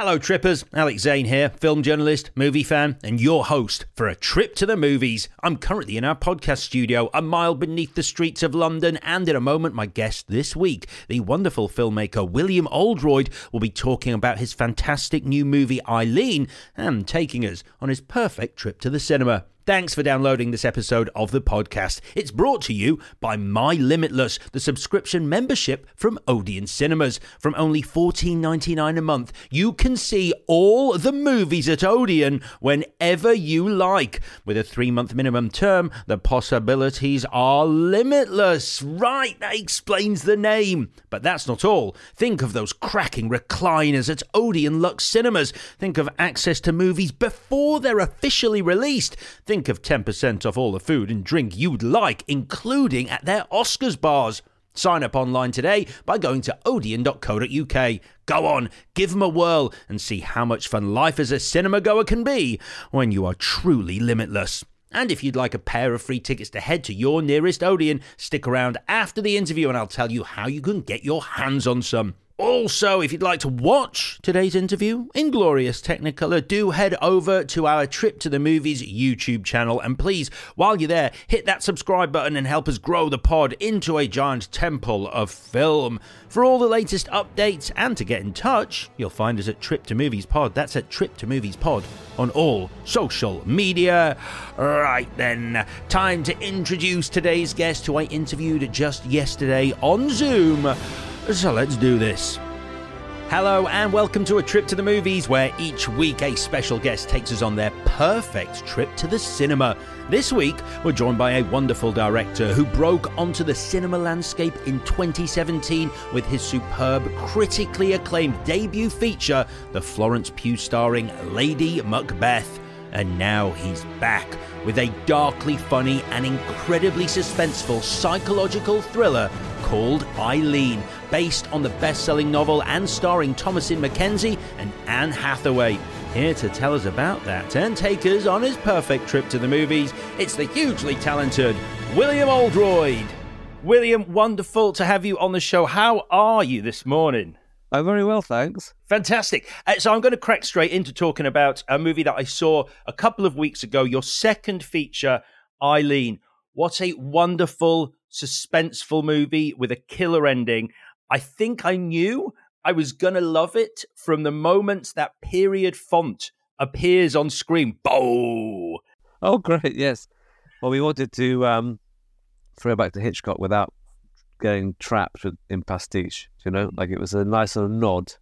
Hello, trippers. Alex Zane here, film journalist, movie fan, and your host for a trip to the movies. I'm currently in our podcast studio, a mile beneath the streets of London, and in a moment, my guest this week, the wonderful filmmaker William Oldroyd, will be talking about his fantastic new movie Eileen and taking us on his perfect trip to the cinema. Thanks for downloading this episode of the podcast. It's brought to you by My Limitless, the subscription membership from Odeon Cinemas. From only $14.99 a month, you can see all the movies at Odeon whenever you like. With a three month minimum term, the possibilities are limitless. Right, that explains the name. But that's not all. Think of those cracking recliners at Odeon Lux Cinemas. Think of access to movies before they're officially released. Think think of 10% off all the food and drink you'd like, including at their Oscars bars. Sign up online today by going to odeon.co.uk. Go on, give them a whirl and see how much fun life as a cinema goer can be when you are truly limitless. And if you'd like a pair of free tickets to head to your nearest Odeon, stick around after the interview and I'll tell you how you can get your hands on some. Also, if you'd like to watch today's interview in glorious Technicolor, do head over to our Trip to the Movies YouTube channel. And please, while you're there, hit that subscribe button and help us grow the pod into a giant temple of film. For all the latest updates and to get in touch, you'll find us at Trip to Movies Pod. That's at Trip to Movies Pod on all social media. Right then, time to introduce today's guest who I interviewed just yesterday on Zoom. So let's do this. Hello, and welcome to a trip to the movies where each week a special guest takes us on their perfect trip to the cinema. This week, we're joined by a wonderful director who broke onto the cinema landscape in 2017 with his superb, critically acclaimed debut feature, the Florence Pugh starring Lady Macbeth. And now he's back with a darkly funny and incredibly suspenseful psychological thriller called Eileen, based on the best selling novel and starring Thomasin McKenzie and Anne Hathaway. Here to tell us about that and take us on his perfect trip to the movies, it's the hugely talented William Oldroyd. William, wonderful to have you on the show. How are you this morning? I'm very well, thanks. Fantastic. Uh, so I'm going to crack straight into talking about a movie that I saw a couple of weeks ago, your second feature, Eileen. What a wonderful, suspenseful movie with a killer ending. I think I knew I was going to love it from the moment that period font appears on screen. Bow. Oh, great. Yes. Well, we wanted to um, throw back to Hitchcock without getting trapped in pastiche, you know, like it was a nice little nod.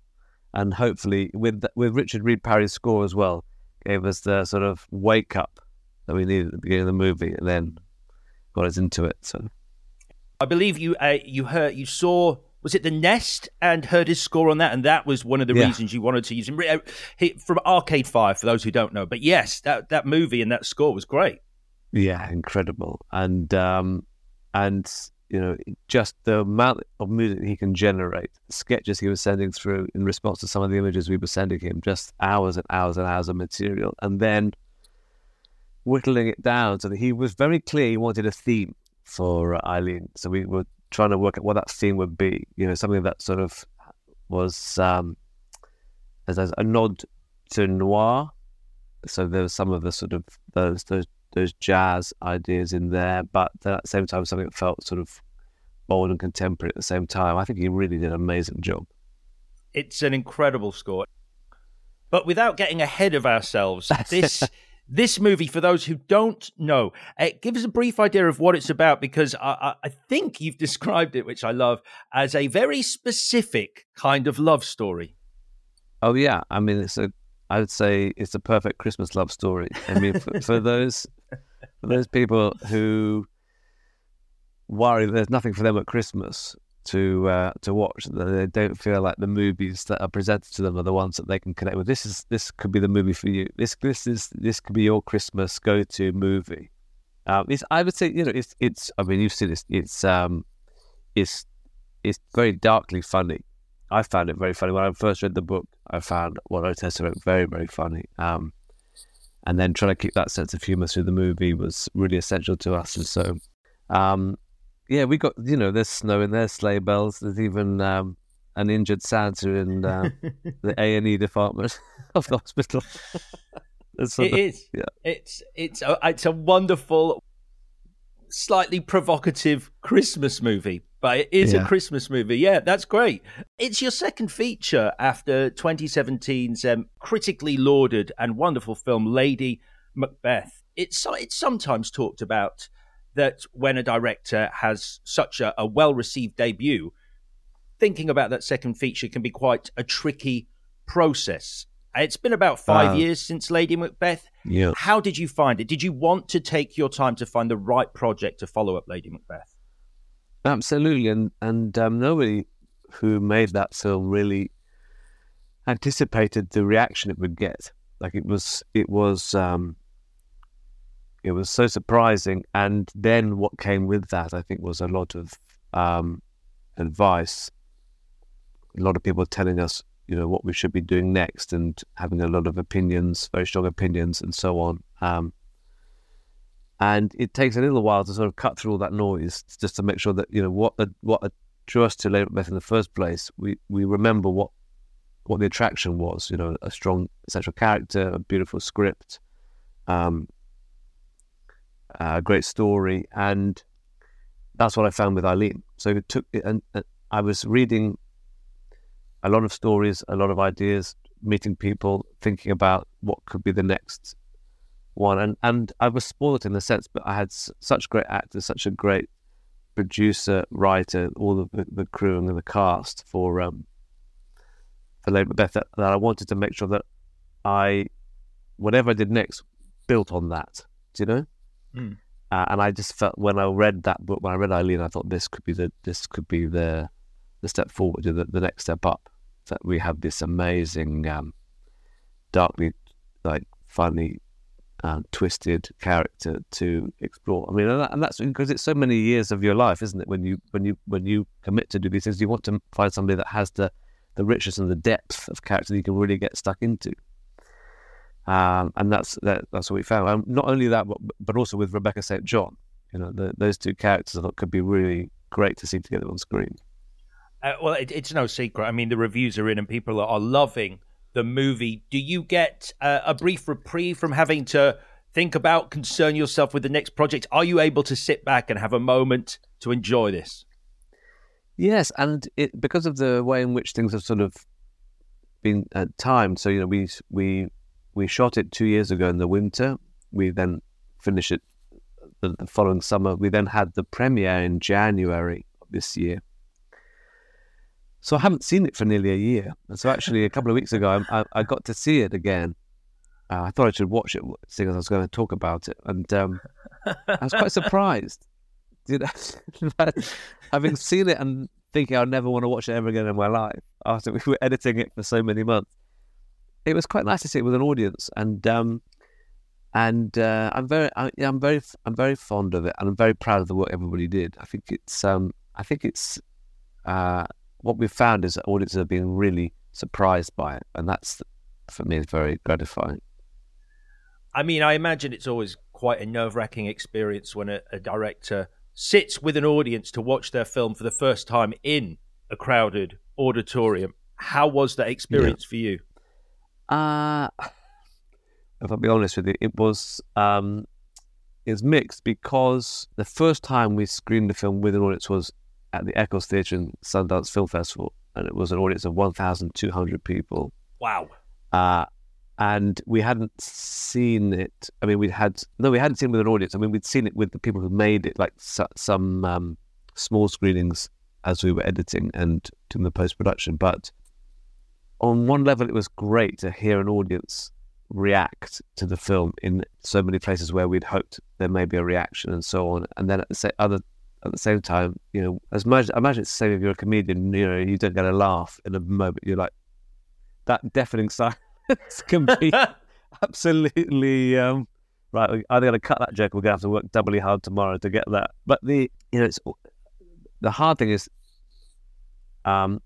And hopefully, with with Richard Reed Parry's score as well, gave us the sort of wake up that we needed at the beginning of the movie, and then got us into it. So, I believe you uh, you heard you saw was it the Nest and heard his score on that, and that was one of the yeah. reasons you wanted to use him uh, from Arcade Fire. For those who don't know, but yes, that that movie and that score was great. Yeah, incredible, and um, and you know, just the amount of music he can generate, sketches he was sending through in response to some of the images we were sending him, just hours and hours and hours of material, and then whittling it down so that he was very clear he wanted a theme for Eileen. So we were trying to work out what that theme would be, you know, something that sort of was um, as, as a nod to noir. So there was some of the sort of those those those jazz ideas in there, but at the same time, something that felt sort of bold and contemporary at the same time. I think he really did an amazing job. It's an incredible score. But without getting ahead of ourselves, this this movie, for those who don't know, uh, give us a brief idea of what it's about because I, I, think you've described it, which I love, as a very specific kind of love story. Oh yeah, I mean it's a I would say it's a perfect Christmas love story. I mean, for, for those for those people who worry there's nothing for them at Christmas to uh, to watch, they don't feel like the movies that are presented to them are the ones that they can connect with. This is this could be the movie for you. This this is this could be your Christmas go to movie. Um, it's I would say you know it's it's I mean you've seen this it's um it's it's very darkly funny. I found it very funny when I first read the book. I found what Old Testament very, very funny. Um, and then trying to keep that sense of humor through the movie was really essential to us. And so, um, yeah, we got you know, there's snow in there, sleigh bells. There's even um, an injured Santa in uh, the A and E department of the hospital. it is. Yeah. It's it's a, it's a wonderful, slightly provocative Christmas movie, but it is yeah. a Christmas movie. Yeah, that's great. It's your second feature after 2017's um, critically lauded and wonderful film Lady Macbeth. It's it's sometimes talked about that when a director has such a, a well received debut, thinking about that second feature can be quite a tricky process. It's been about five uh, years since Lady Macbeth. Yeah. How did you find it? Did you want to take your time to find the right project to follow up Lady Macbeth? Absolutely, and and um, nobody who made that film really anticipated the reaction it would get. Like it was, it was um, it was so surprising. And then what came with that, I think, was a lot of um, advice. A lot of people telling us, you know, what we should be doing next, and having a lot of opinions, very strong opinions, and so on. Um, and it takes a little while to sort of cut through all that noise, just to make sure that you know what what drew us to Lady Macbeth in the first place. We we remember what what the attraction was. You know, a strong central character, a beautiful script, um, a great story, and that's what I found with Eileen. So it took, and, and I was reading a lot of stories, a lot of ideas, meeting people, thinking about what could be the next one, and and I was spoiled in a sense, but I had s- such great actors, such a great producer, writer, all of the, the crew and the cast for um for Lady Macbeth that, that I wanted to make sure that I, whatever I did next, built on that. Do you know? Mm. Uh, and I just felt when I read that book, when I read Eileen, I thought this could be the this could be the the step forward, the, the next step up. That we have this amazing, um, darkly like funny, um, twisted character to explore. I mean, and, that, and that's because it's so many years of your life, isn't it? When you when you when you commit to do these things, you want to find somebody that has the the richness and the depth of character that you can really get stuck into. Um, and that's that, that's what we found. Um, not only that, but, but also with Rebecca St. John. You know, the, those two characters I thought could be really great to see together on screen. Uh, well, it, it's no secret. I mean, the reviews are in, and people are, are loving the movie. Do you get uh, a brief reprieve from having to think about, concern yourself with the next project? Are you able to sit back and have a moment to enjoy this? Yes, and it because of the way in which things have sort of been uh, timed. So you know, we we we shot it two years ago in the winter. We then finished it the, the following summer. We then had the premiere in January this year. So I haven't seen it for nearly a year. And so actually, a couple of weeks ago, I, I, got to see it again. Uh, I thought I should watch it, seeing as I was going to talk about it, and um, I was quite surprised. You know, having seen it and thinking I'd never want to watch it ever again in my life after we were editing it for so many months it was quite nice to see it with an audience, and um, and uh, I'm very, I, yeah, I'm very, I'm very fond of it, and I'm very proud of the work everybody did. I think it's, um, I think it's, uh, what we've found is that audiences have been really surprised by it, and that's for me is very gratifying. I mean, I imagine it's always quite a nerve-wracking experience when a, a director sits with an audience to watch their film for the first time in a crowded auditorium. How was that experience yeah. for you? Uh, if I'll be honest with you, it was um, it was mixed because the first time we screened the film with an audience was at the Eccles Theatre in Sundance Film Festival, and it was an audience of 1,200 people. Wow. Uh, and we hadn't seen it. I mean, we had no, we hadn't seen it with an audience. I mean, we'd seen it with the people who made it, like so, some um, small screenings as we were editing and doing the post production. But on one level, it was great to hear an audience react to the film in so many places where we'd hoped there may be a reaction and so on. And then at the same other at the same time, you know, as much I imagine it's the same if you're a comedian, you know, you don't get a laugh in a moment. You're like that deafening silence can be absolutely um, right. We're either going to cut that joke, we're going to have to work doubly hard tomorrow to get that. But the you know, it's the hard thing is um,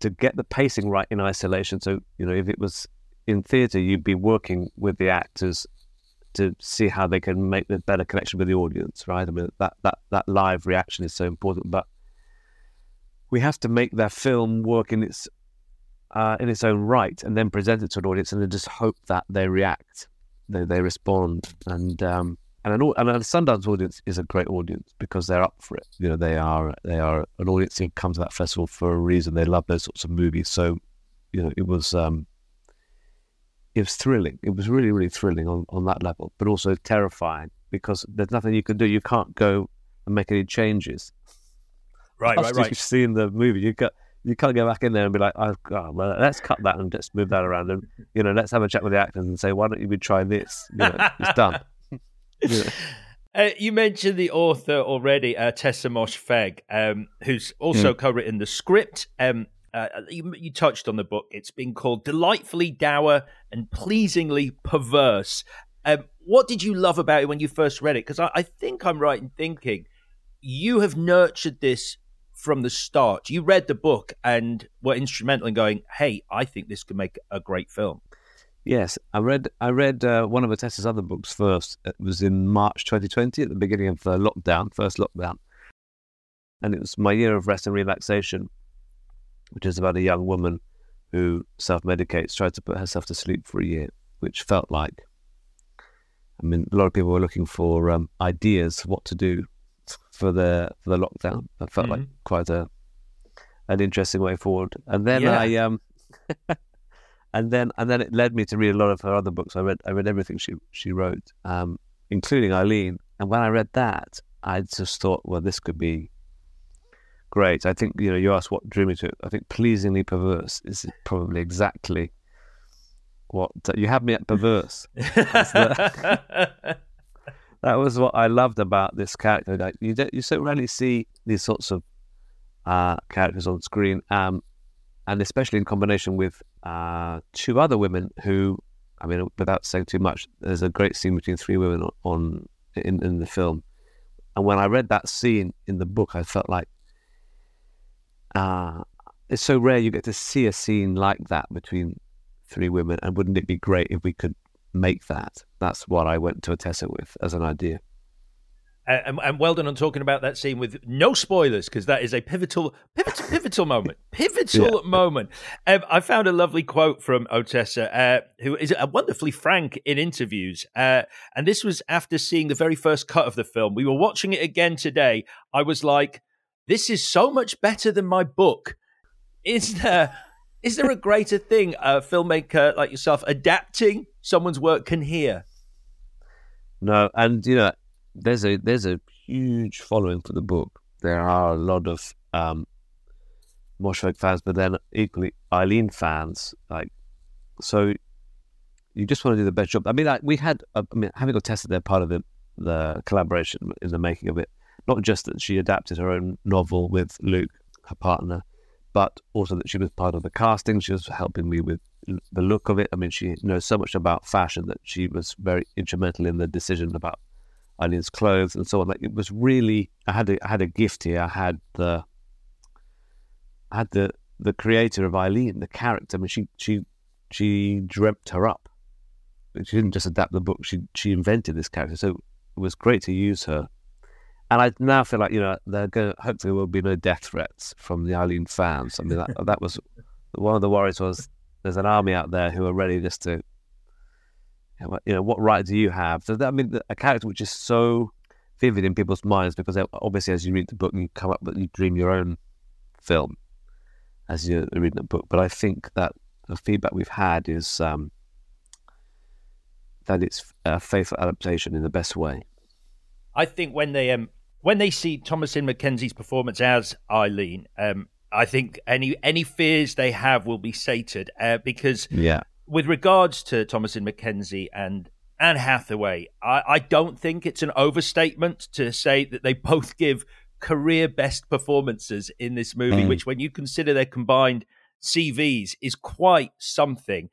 to get the pacing right in isolation. So, you know, if it was in theatre, you'd be working with the actors to see how they can make the better connection with the audience, right? I mean, that, that, that live reaction is so important. But we have to make their film work in its uh, in its own right, and then present it to an audience, and then just hope that they react, they they respond, and um, and an and a Sundance audience is a great audience because they're up for it. You know, they are they are an audience who come to that festival for a reason. They love those sorts of movies. So, you know, it was um, it was thrilling. It was really really thrilling on on that level, but also terrifying because there's nothing you can do. You can't go and make any changes. Right, right, right. You've seen the movie. You got you can't go back in there and be like, oh, God, well, let's cut that and just move that around, and you know, let's have a chat with the actors and say, why don't you try this? You know, it's done. Uh, you mentioned the author already, uh, Tessa Moshfegh, um, who's also mm. co-written the script. Um, uh, you, you, touched on the book. It's been called "Delightfully Dour and Pleasingly Perverse." Um, what did you love about it when you first read it? Because I, I think I'm right in thinking you have nurtured this from the start. You read the book and were instrumental in going, "Hey, I think this could make a great film." Yes, I read I read uh, one of Tessa's other books first. It was in March 2020, at the beginning of the lockdown, first lockdown, and it was my year of rest and relaxation, which is about a young woman who self-medicates, tried to put herself to sleep for a year, which felt like. I mean, a lot of people were looking for um, ideas what to do for the for the lockdown. That felt mm-hmm. like quite a an interesting way forward. And then yeah. I um and then and then it led me to read a lot of her other books. I read I read everything she she wrote, um, including Eileen. And when I read that, I just thought, well, this could be great. I think you know you asked what drew me to it. I think pleasingly perverse is probably exactly what you have me at perverse. that, that was what I loved about this character. Like you don't, you so rarely see these sorts of uh, characters on screen, um, and especially in combination with uh, two other women who, I mean, without saying too much, there's a great scene between three women on, on in, in the film. And when I read that scene in the book, I felt like uh, it's so rare you get to see a scene like that between three women. And wouldn't it be great if we could make that? That's what I went to Ottessa with as an idea. And, and, well done on talking about that scene with no spoilers because that is a pivotal, pivotal, pivotal moment. Pivotal yeah. moment. Um, I found a lovely quote from Ottessa, uh, who is wonderfully frank in interviews. Uh, and this was after seeing the very first cut of the film. We were watching it again today. I was like, "This is so much better than my book." Is there? Is there a greater thing a filmmaker like yourself adapting someone's work can hear? No, and you know there's a there's a huge following for the book. There are a lot of um, fans, but then equally Eileen fans. Like, so you just want to do the best job. I mean, like, we had, uh, I mean, having got tested they're part of the the collaboration in the making of it. Not just that she adapted her own novel with Luke, her partner, but also that she was part of the casting. She was helping me with the look of it. I mean, she knows so much about fashion that she was very instrumental in the decision about Eileen's clothes and so on. Like it was really, I had a, I had a gift here. I had the, I had the the creator of Eileen, the character. I mean, she she she dreamt her up. She didn't just adapt the book. She she invented this character. So it was great to use her. And I now feel like you know there going hopefully there will be no death threats from the Eileen fans. I mean that that was one of the worries was there's an army out there who are ready just to you know, what right do you have? So that, I mean, a character which is so vivid in people's minds because obviously, as you read the book, you come up with you dream your own film as you're reading the book. But I think that the feedback we've had is um, that it's a faithful adaptation in the best way. I think when they um when they see Thomasin McKenzie's performance as Eileen, um, I think any any fears they have will be sated uh, because yeah with regards to Thomasin McKenzie and Anne Hathaway, I, I don't think it's an overstatement to say that they both give career best performances in this movie, mm. which, when you consider their combined CVs, is quite something.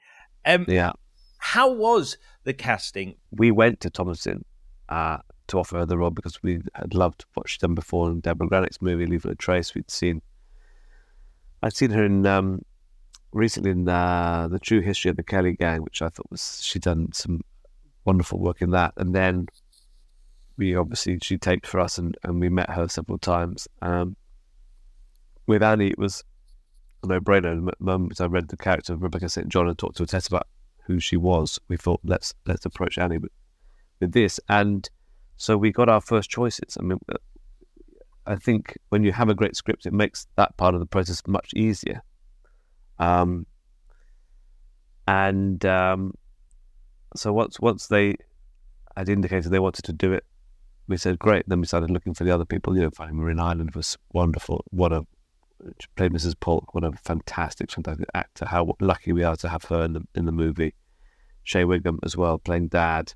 Um, yeah. How was the casting? We went to Thomasin uh, to offer her the role because we had loved she'd done before in Deborah Granik's movie, Leave No Trace. We'd seen, I'd seen her in um, recently in the, the True History of the Kelly Gang, which I thought was she done some wonderful work in that. And then we obviously she taped for us, and, and we met her several times. Um, with Annie, it was a no-brainer. The moment I read the character of Rebecca St. John and talked to Tess about who she was, we thought let's let's approach Annie with, with this, and so we got our first choices. I mean, uh, I think when you have a great script, it makes that part of the process much easier. Um, and um, so once once they had indicated they wanted to do it, we said great. Then we started looking for the other people. You know, finding Marin Ireland was wonderful. What a she played Mrs. Polk. What a fantastic, fantastic actor. How lucky we are to have her in the in the movie. Shea Whigham as well, playing Dad.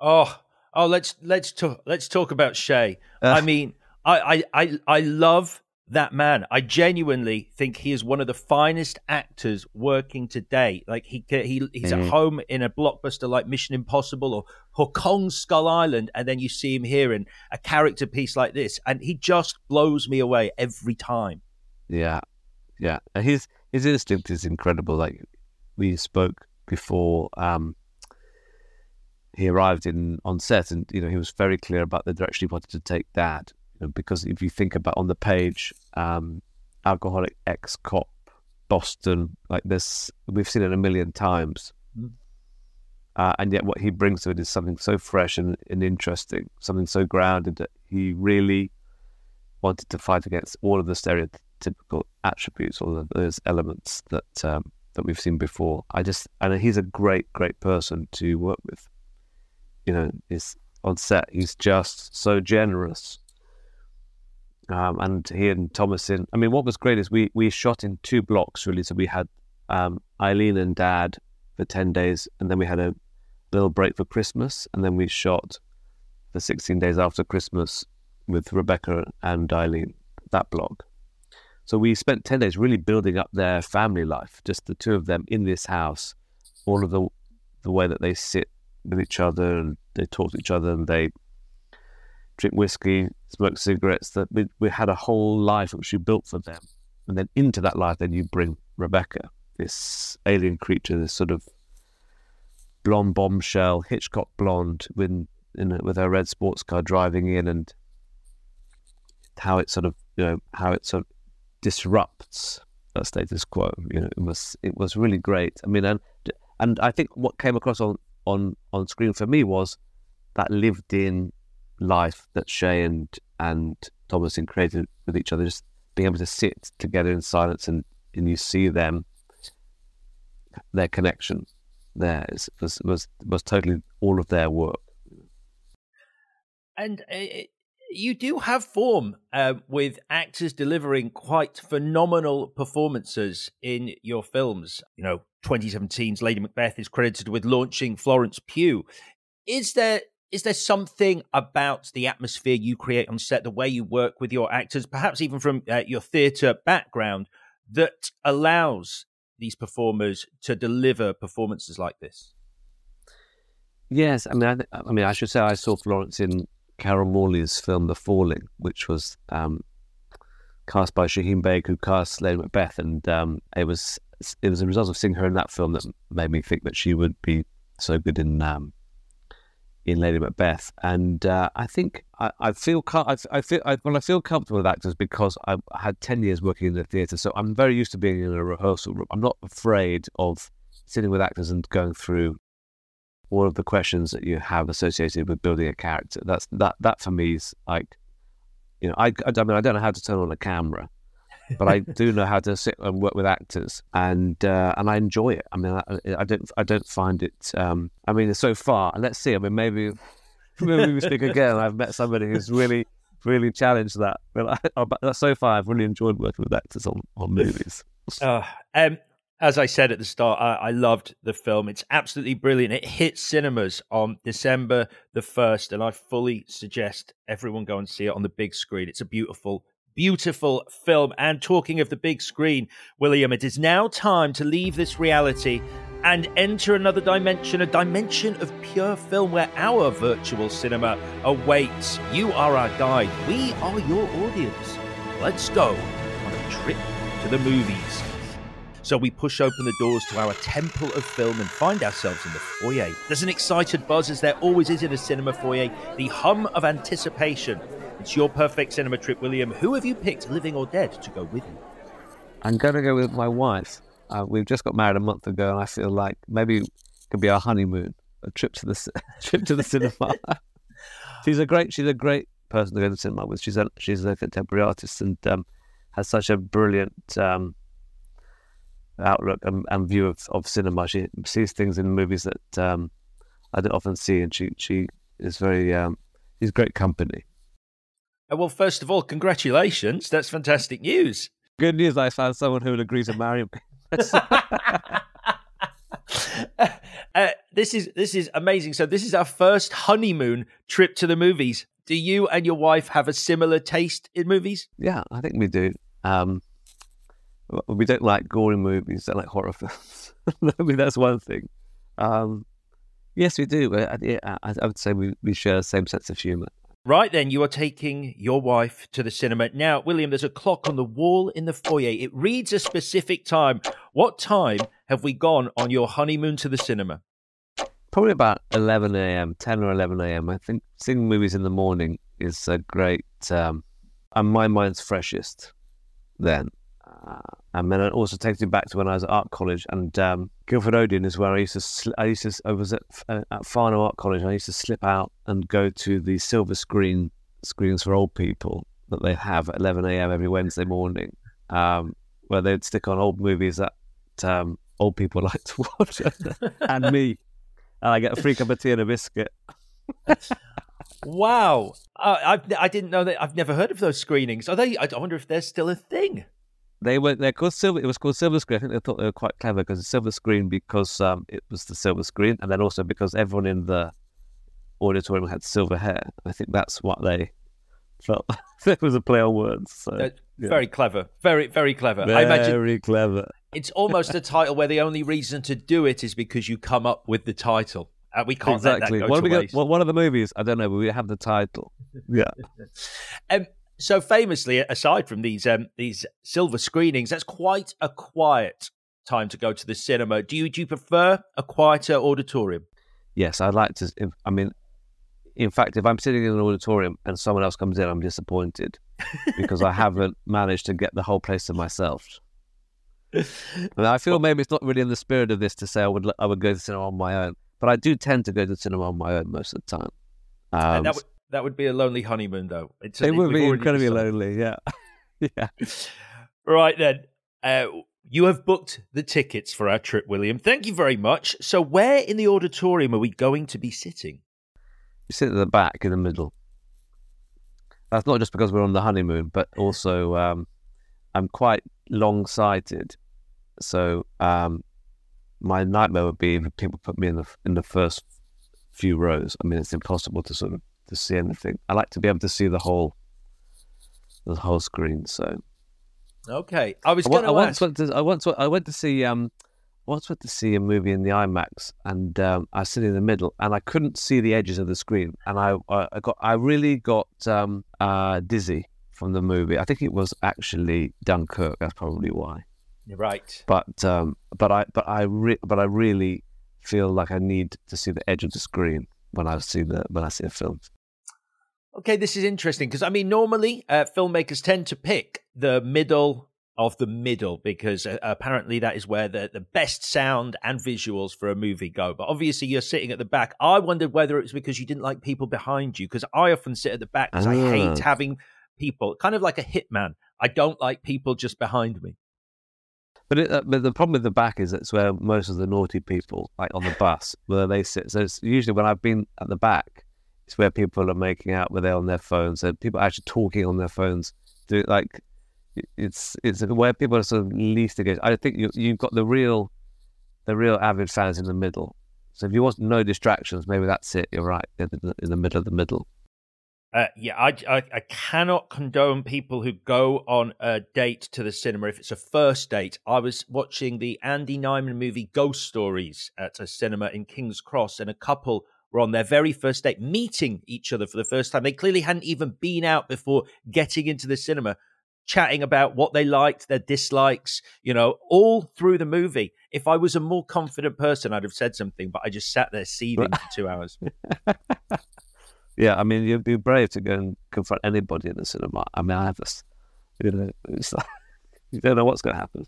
Oh, oh, let's let's talk let's talk about Shea. Uh, I mean, I, I I I love that man. I genuinely think he is one of the finest actors working today. Like he he he's mm-hmm. at home in a blockbuster like Mission Impossible or, or Kong Skull Island, and then you see him here in a character piece like this, and he just blows me away every time. Yeah, yeah. His his instinct is incredible. Like we spoke before um, he arrived in on set, and you know he was very clear about the direction he wanted to take Dad. Know, because if you think about on the page, um, alcoholic ex cop, Boston, like this, we've seen it a million times. Mm. Uh, and yet, what he brings to it is something so fresh and, and interesting, something so grounded that he really wanted to fight against all of the stereotypical typical attributes or those elements that um, that we've seen before. I just and he's a great, great person to work with. You know, he's on set. He's just so generous. Um, and he and Thomasin. I mean, what was great is we we shot in two blocks really. So we had um, Eileen and Dad for ten days, and then we had a little break for Christmas, and then we shot the sixteen days after Christmas with Rebecca and Eileen. That block. So we spent 10 days really building up their family life, just the two of them in this house, all of the the way that they sit with each other and they talk to each other and they drink whiskey, smoke cigarettes. That we, we had a whole life which we built for them. And then into that life, then you bring Rebecca, this alien creature, this sort of blonde bombshell, Hitchcock blonde, with, in, with her red sports car driving in and how it sort of, you know, how it sort of disrupts that status quo. You know, it was it was really great. I mean, and and I think what came across on on on screen for me was that lived in life that Shea and and Thomasin created with each other. Just being able to sit together in silence and and you see them their connection there is, was was was totally all of their work. And it, you do have form uh, with actors delivering quite phenomenal performances in your films. You know, 2017's Lady Macbeth is credited with launching Florence Pugh. Is there is there something about the atmosphere you create on set, the way you work with your actors, perhaps even from uh, your theatre background, that allows these performers to deliver performances like this? Yes, I mean, I, I mean, I should say I saw Florence in Carol Morley's film The Falling, which was um, cast by Shaheen Baig, who cast Lady Macbeth, and um, it was it was a result of seeing her in that film that made me think that she would be so good in um, in Lady Macbeth. And uh, I think I, I feel I, I feel I, well, I feel comfortable with actors because I had ten years working in the theatre, so I'm very used to being in a rehearsal room. I'm not afraid of sitting with actors and going through all of the questions that you have associated with building a character. That's that that for me is like, you know, I, I, mean I don't know how to turn on a camera, but I do know how to sit and work with actors, and uh, and I enjoy it. I mean, I, I don't I don't find it. Um, I mean, so far, let's see. I mean, maybe maybe we speak again. I've met somebody who's really really challenged that, but I, so far I've really enjoyed working with actors on on movies. Uh, um, as I said at the start, I, I, loved the film. It's absolutely brilliant. It hit cinemas on December the 1st, and I fully suggest everyone go and see it on the big screen. It's a beautiful, beautiful film. And talking of the big screen, William, it is now time to leave this reality and enter another dimension, a dimension of pure film where our virtual cinema awaits. You are our guide, we are your audience. Let's go on a trip to the movies. So we push open the doors to our temple of film and find ourselves in the foyer. There's an excited buzz, as there always is in a cinema foyer, the hum of anticipation. It's your perfect cinema trip, William. Who have you picked, living or dead, to go with you? I'm going to go with my wife. Uh, we've just got married a month ago, and I feel like maybe it could be our honeymoon, a trip to the trip to the cinema. she's a great she's a great person to go to the cinema with. She's a she's a contemporary artist and um, has such a brilliant um, outlook and, and, view of, of cinema. She sees things in movies that um, I don't often see, and she she is very um, she's great company. Uh, well, first of all, congratulations! That's fantastic news. Good news! I found someone who would agree to marry me. uh, this is this is amazing. So this is our first honeymoon trip to the movies. Do you and your wife have a similar taste in movies? Yeah, I think we do. Um, we don't like gory movies. Don't like horror films. I mean, that's one thing. Um, yes, we do. I, I, I would say we, we share the same sense of humour. Right then, you are taking your wife to the cinema. Now, William, there's a clock on the wall in the foyer. It reads a specific time. What time have we gone on your honeymoon to the cinema? Probably about 11 a.m., 10 or 11 a.m. I think seeing movies in the morning is a great, um, and my mind's freshest then. Uh, and then it also takes me back to when I was at art college, and um, Guildford Odeon is where I used to. Sl- I used to. I was at, uh, at Farnham Art College. I used to slip out and go to the silver screen screens for old people that they have at 11 a.m. every Wednesday morning, um, where they'd stick on old movies that um, old people like to watch, and me, and I get a free cup of tea and a biscuit. wow, uh, I I didn't know that. I've never heard of those screenings. Are they? I wonder if they're still a thing. They were they're called silver. It was called silver screen. I think they thought they were quite clever because it's silver screen because um, it was the silver screen, and then also because everyone in the auditorium had silver hair. I think that's what they felt. it was a play on words. So, yeah. Very clever. Very very clever. Very I imagine clever. It's almost a title where the only reason to do it is because you come up with the title. Uh, we can't exactly. Let that go what to waste. Well, one of the movies, I don't know, but we have the title. Yeah. um, so famously, aside from these um, these silver screenings, that's quite a quiet time to go to the cinema. Do you do you prefer a quieter auditorium? Yes, I'd like to. If, I mean, in fact, if I'm sitting in an auditorium and someone else comes in, I'm disappointed because I haven't managed to get the whole place to myself. And I feel maybe it's not really in the spirit of this to say I would I would go to the cinema on my own, but I do tend to go to the cinema on my own most of the time. Um, that would that would be a lonely honeymoon, though. It's, it would be incredibly lonely. Yeah, yeah. Right then, uh, you have booked the tickets for our trip, William. Thank you very much. So, where in the auditorium are we going to be sitting? You sit at the back in the middle. That's not just because we're on the honeymoon, but also um, I'm quite long-sighted, so um, my nightmare would be if people put me in the in the first few rows. I mean, it's impossible to sort of to see anything. I like to be able to see the whole the whole screen. So okay, I was going to once went to I once I went to see um I once went to see a movie in the IMAX and um, I was sitting in the middle and I couldn't see the edges of the screen and I I got I really got um uh dizzy from the movie. I think it was actually Dunkirk. That's probably why. You're right. But um but I but I re- but I really feel like I need to see the edge of the screen when I see the when I see a film. Okay, this is interesting because I mean, normally uh, filmmakers tend to pick the middle of the middle because uh, apparently that is where the, the best sound and visuals for a movie go. But obviously, you're sitting at the back. I wondered whether it was because you didn't like people behind you because I often sit at the back because I hate ah. having people, kind of like a hitman. I don't like people just behind me. But, it, uh, but the problem with the back is it's where most of the naughty people, like on the bus, where they sit. So it's usually when I've been at the back, it's where people are making out where they're on their phones and people actually talking on their phones. Do like it's it's where people are sort of least engaged. I think you you've got the real the real avid fans in the middle. So if you want no distractions, maybe that's it. You're right in the, in the middle of the middle. Uh, yeah, I, I, I cannot condone people who go on a date to the cinema if it's a first date. I was watching the Andy Nyman movie Ghost Stories at a cinema in King's Cross, and a couple were on their very first date, meeting each other for the first time. They clearly hadn't even been out before getting into the cinema, chatting about what they liked, their dislikes, you know, all through the movie. If I was a more confident person, I'd have said something, but I just sat there seething for two hours. Yeah, I mean, you'd be brave to go and confront anybody in the cinema. I mean, I have this, you know, it's like, you don't know what's going to happen.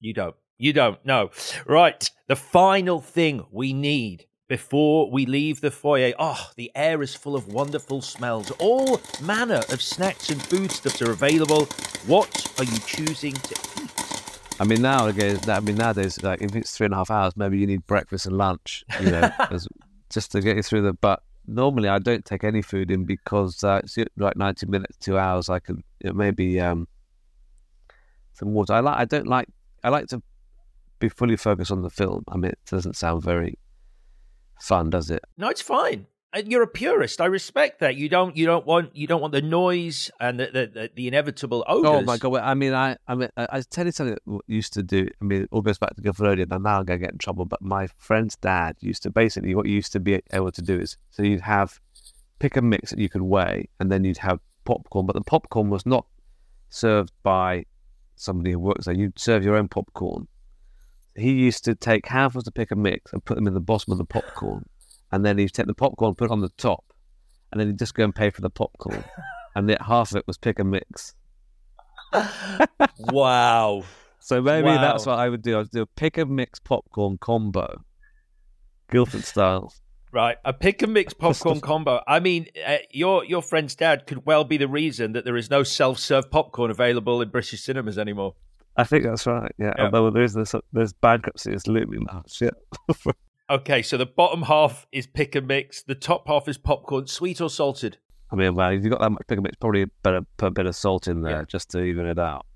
You don't. You don't. know. Right. The final thing we need before we leave the foyer. Oh, the air is full of wonderful smells. All manner of snacks and foodstuffs are available. What are you choosing to eat? I mean, now again, I mean, nowadays, like if it's three and a half hours, maybe you need breakfast and lunch, you know, as, just to get you through the. But normally, I don't take any food in because uh, it's like ninety minutes, two hours. I can it maybe um, some water. I like. I don't like. I like to be fully focused on the film. I mean, it doesn't sound very fun, does it? No, it's fine. Uh, you're a purist. I respect that. You don't. You don't want. You don't want the noise and the the, the, inevitable odors. Oh my god! I mean, I I mean, I, I tell you something that used to do. I mean, it all goes back to Nickelodeon, and now I'm gonna get in trouble. But my friend's dad used to basically what you used to be able to do is so you'd have pick a mix that you could weigh, and then you'd have popcorn. But the popcorn was not served by somebody who works there. You'd serve your own popcorn. He used to take handfuls of the pick a mix and put them in the bottom of the popcorn and then he'd take the popcorn, put it on the top, and then he'd just go and pay for the popcorn, and then half of it was pick and mix. wow. So maybe wow. that's what I would do. I'd do a pick and mix popcorn combo, Guildford style. Right, a pick and mix popcorn combo. I mean, uh, your your friend's dad could well be the reason that there is no self serve popcorn available in British cinemas anymore. I think that's right. Yeah, yeah. although there is this, uh, there's bankruptcy is looming now. Shit. Okay, so the bottom half is pick and mix. The top half is popcorn, sweet or salted. I mean, well, if you've got that much pick and mix, probably better put a bit of salt in there yeah. just to even it out.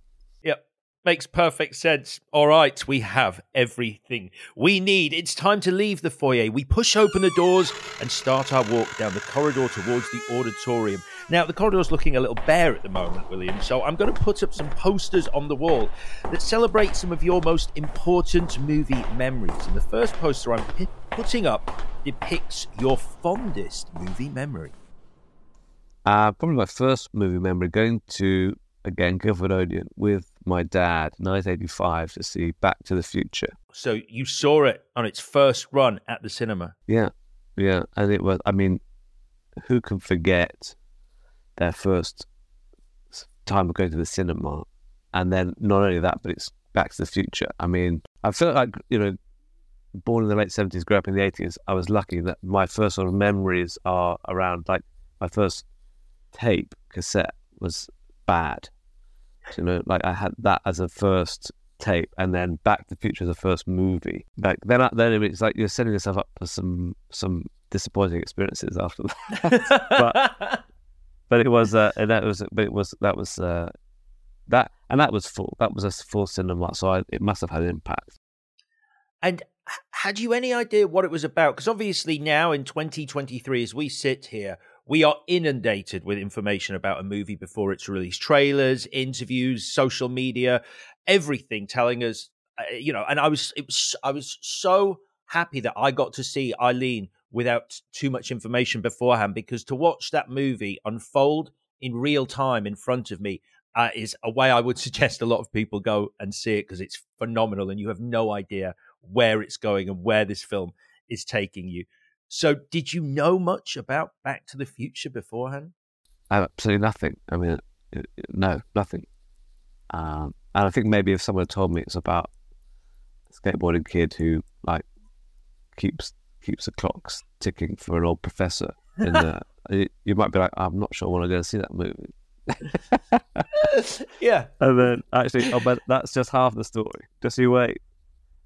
Makes perfect sense. All right, we have everything we need. It's time to leave the foyer. We push open the doors and start our walk down the corridor towards the auditorium. Now, the corridor's looking a little bare at the moment, William, so I'm going to put up some posters on the wall that celebrate some of your most important movie memories. And the first poster I'm p- putting up depicts your fondest movie memory. Uh, probably my first movie memory going to, again, Guildford Odeon with my dad, 1985, to see Back to the Future. So you saw it on its first run at the cinema? Yeah, yeah. And it was, I mean, who can forget their first time of going to the cinema? And then not only that, but it's Back to the Future. I mean, I feel like, you know, born in the late 70s, grew up in the 80s, I was lucky that my first sort of memories are around, like, my first tape cassette was bad you know, like I had that as a first tape, and then Back to the Future as a first movie. Like then, then it's like you're setting yourself up for some some disappointing experiences after that. but but it was uh, that was but it was that was uh, that and that was full. That was a full cinema, so I, it must have had an impact. And had you any idea what it was about? Because obviously now in 2023, as we sit here, we are inundated with information about a movie before it's released. Trailers interviews social media everything telling us uh, you know and i was it was i was so happy that i got to see eileen without too much information beforehand because to watch that movie unfold in real time in front of me uh, is a way i would suggest a lot of people go and see it because it's phenomenal and you have no idea where it's going and where this film is taking you so, did you know much about Back to the Future beforehand? Absolutely nothing. I mean, no, nothing. Um, and I think maybe if someone had told me it's about a skateboarding kid who like keeps keeps the clocks ticking for an old professor, in the, you might be like, I'm not sure when I want to go see that movie. yeah. And then actually, oh, but that's just half the story. Just you wait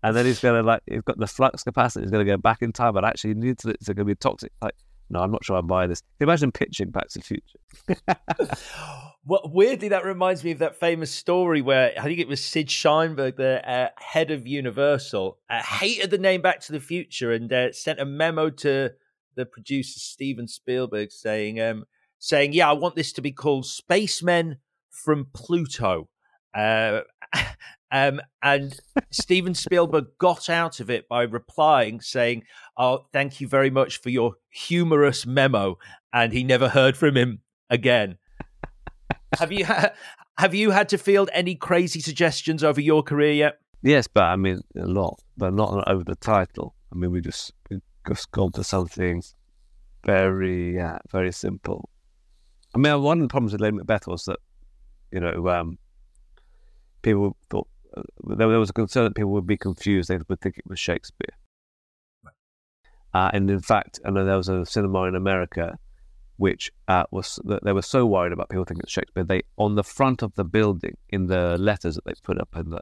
and then he's gonna like he's got the flux capacitor. He's gonna go back in time, but actually it. It's gonna be toxic. Like, no, I'm not sure I'm buying this. Imagine pitching Back to the Future. well, weirdly, that reminds me of that famous story where I think it was Sid Sheinberg, the uh, head of Universal, uh, hated the name Back to the Future and uh, sent a memo to the producer Steven Spielberg saying, um, saying, "Yeah, I want this to be called Spacemen from Pluto." Uh, um, and Steven Spielberg got out of it by replying, saying, "Oh, thank you very much for your humorous memo," and he never heard from him again. have you ha- have you had to field any crazy suggestions over your career yet? Yes, but I mean a lot, but not over the title. I mean, we just we just gone to something very, yeah, very simple. I mean, one of the problems with Lady Macbeth was that, you know, um, people thought there, there was a concern that people would be confused. They would think it was Shakespeare. Uh, and in fact, I know there was a cinema in America which uh, was they were so worried about people thinking it's Shakespeare. They on the front of the building in the letters that they put up in the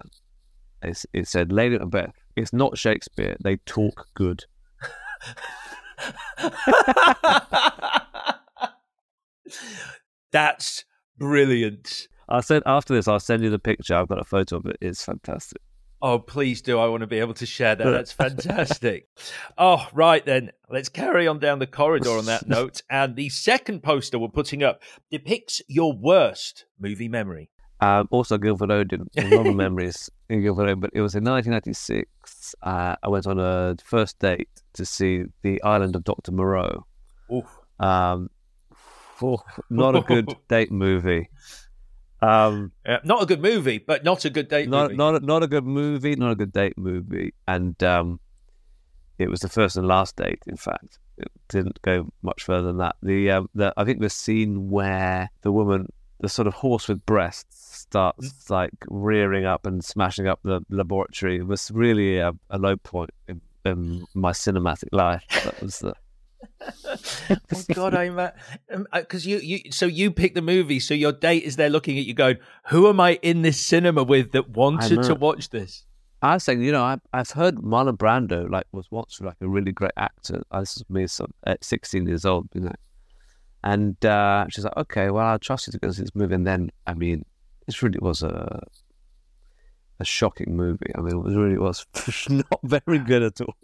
it, it said Lady Macbeth. It's not Shakespeare. They talk good. That's brilliant. I said after this, I'll send you the picture. I've got a photo of it. It's fantastic. Oh, please do. I want to be able to share that. That's fantastic. oh, right then. Let's carry on down the corridor on that note. And the second poster we're putting up depicts your worst movie memory. Um, also, Guildford Odeon. A lot of memories in Guildford Odeon. But it was in 1996. Uh, I went on a first date to see The Island of Dr. Moreau. Oof. Um, oh, not a good date movie. Um, yeah, not a good movie, but not a good date not, movie. Not, not a good movie, not a good date movie. And um, it was the first and last date, in fact. It didn't go much further than that. The, um, the I think the scene where the woman, the sort of horse with breasts, starts mm. like rearing up and smashing up the laboratory was really a, a low point in, in my cinematic life. That was the oh God, I'm because um, uh, you you so you pick the movie, so your date is there looking at you, going, "Who am I in this cinema with that wanted to watch this?" I was saying, you know, I, I've heard Marlon Brando like was once like a really great actor. I was me some, at 16 years old, you know, and uh, she's like, "Okay, well, I'll trust you to go see this movie." And then, I mean, it really was a a shocking movie. I mean, it was really was not very good at all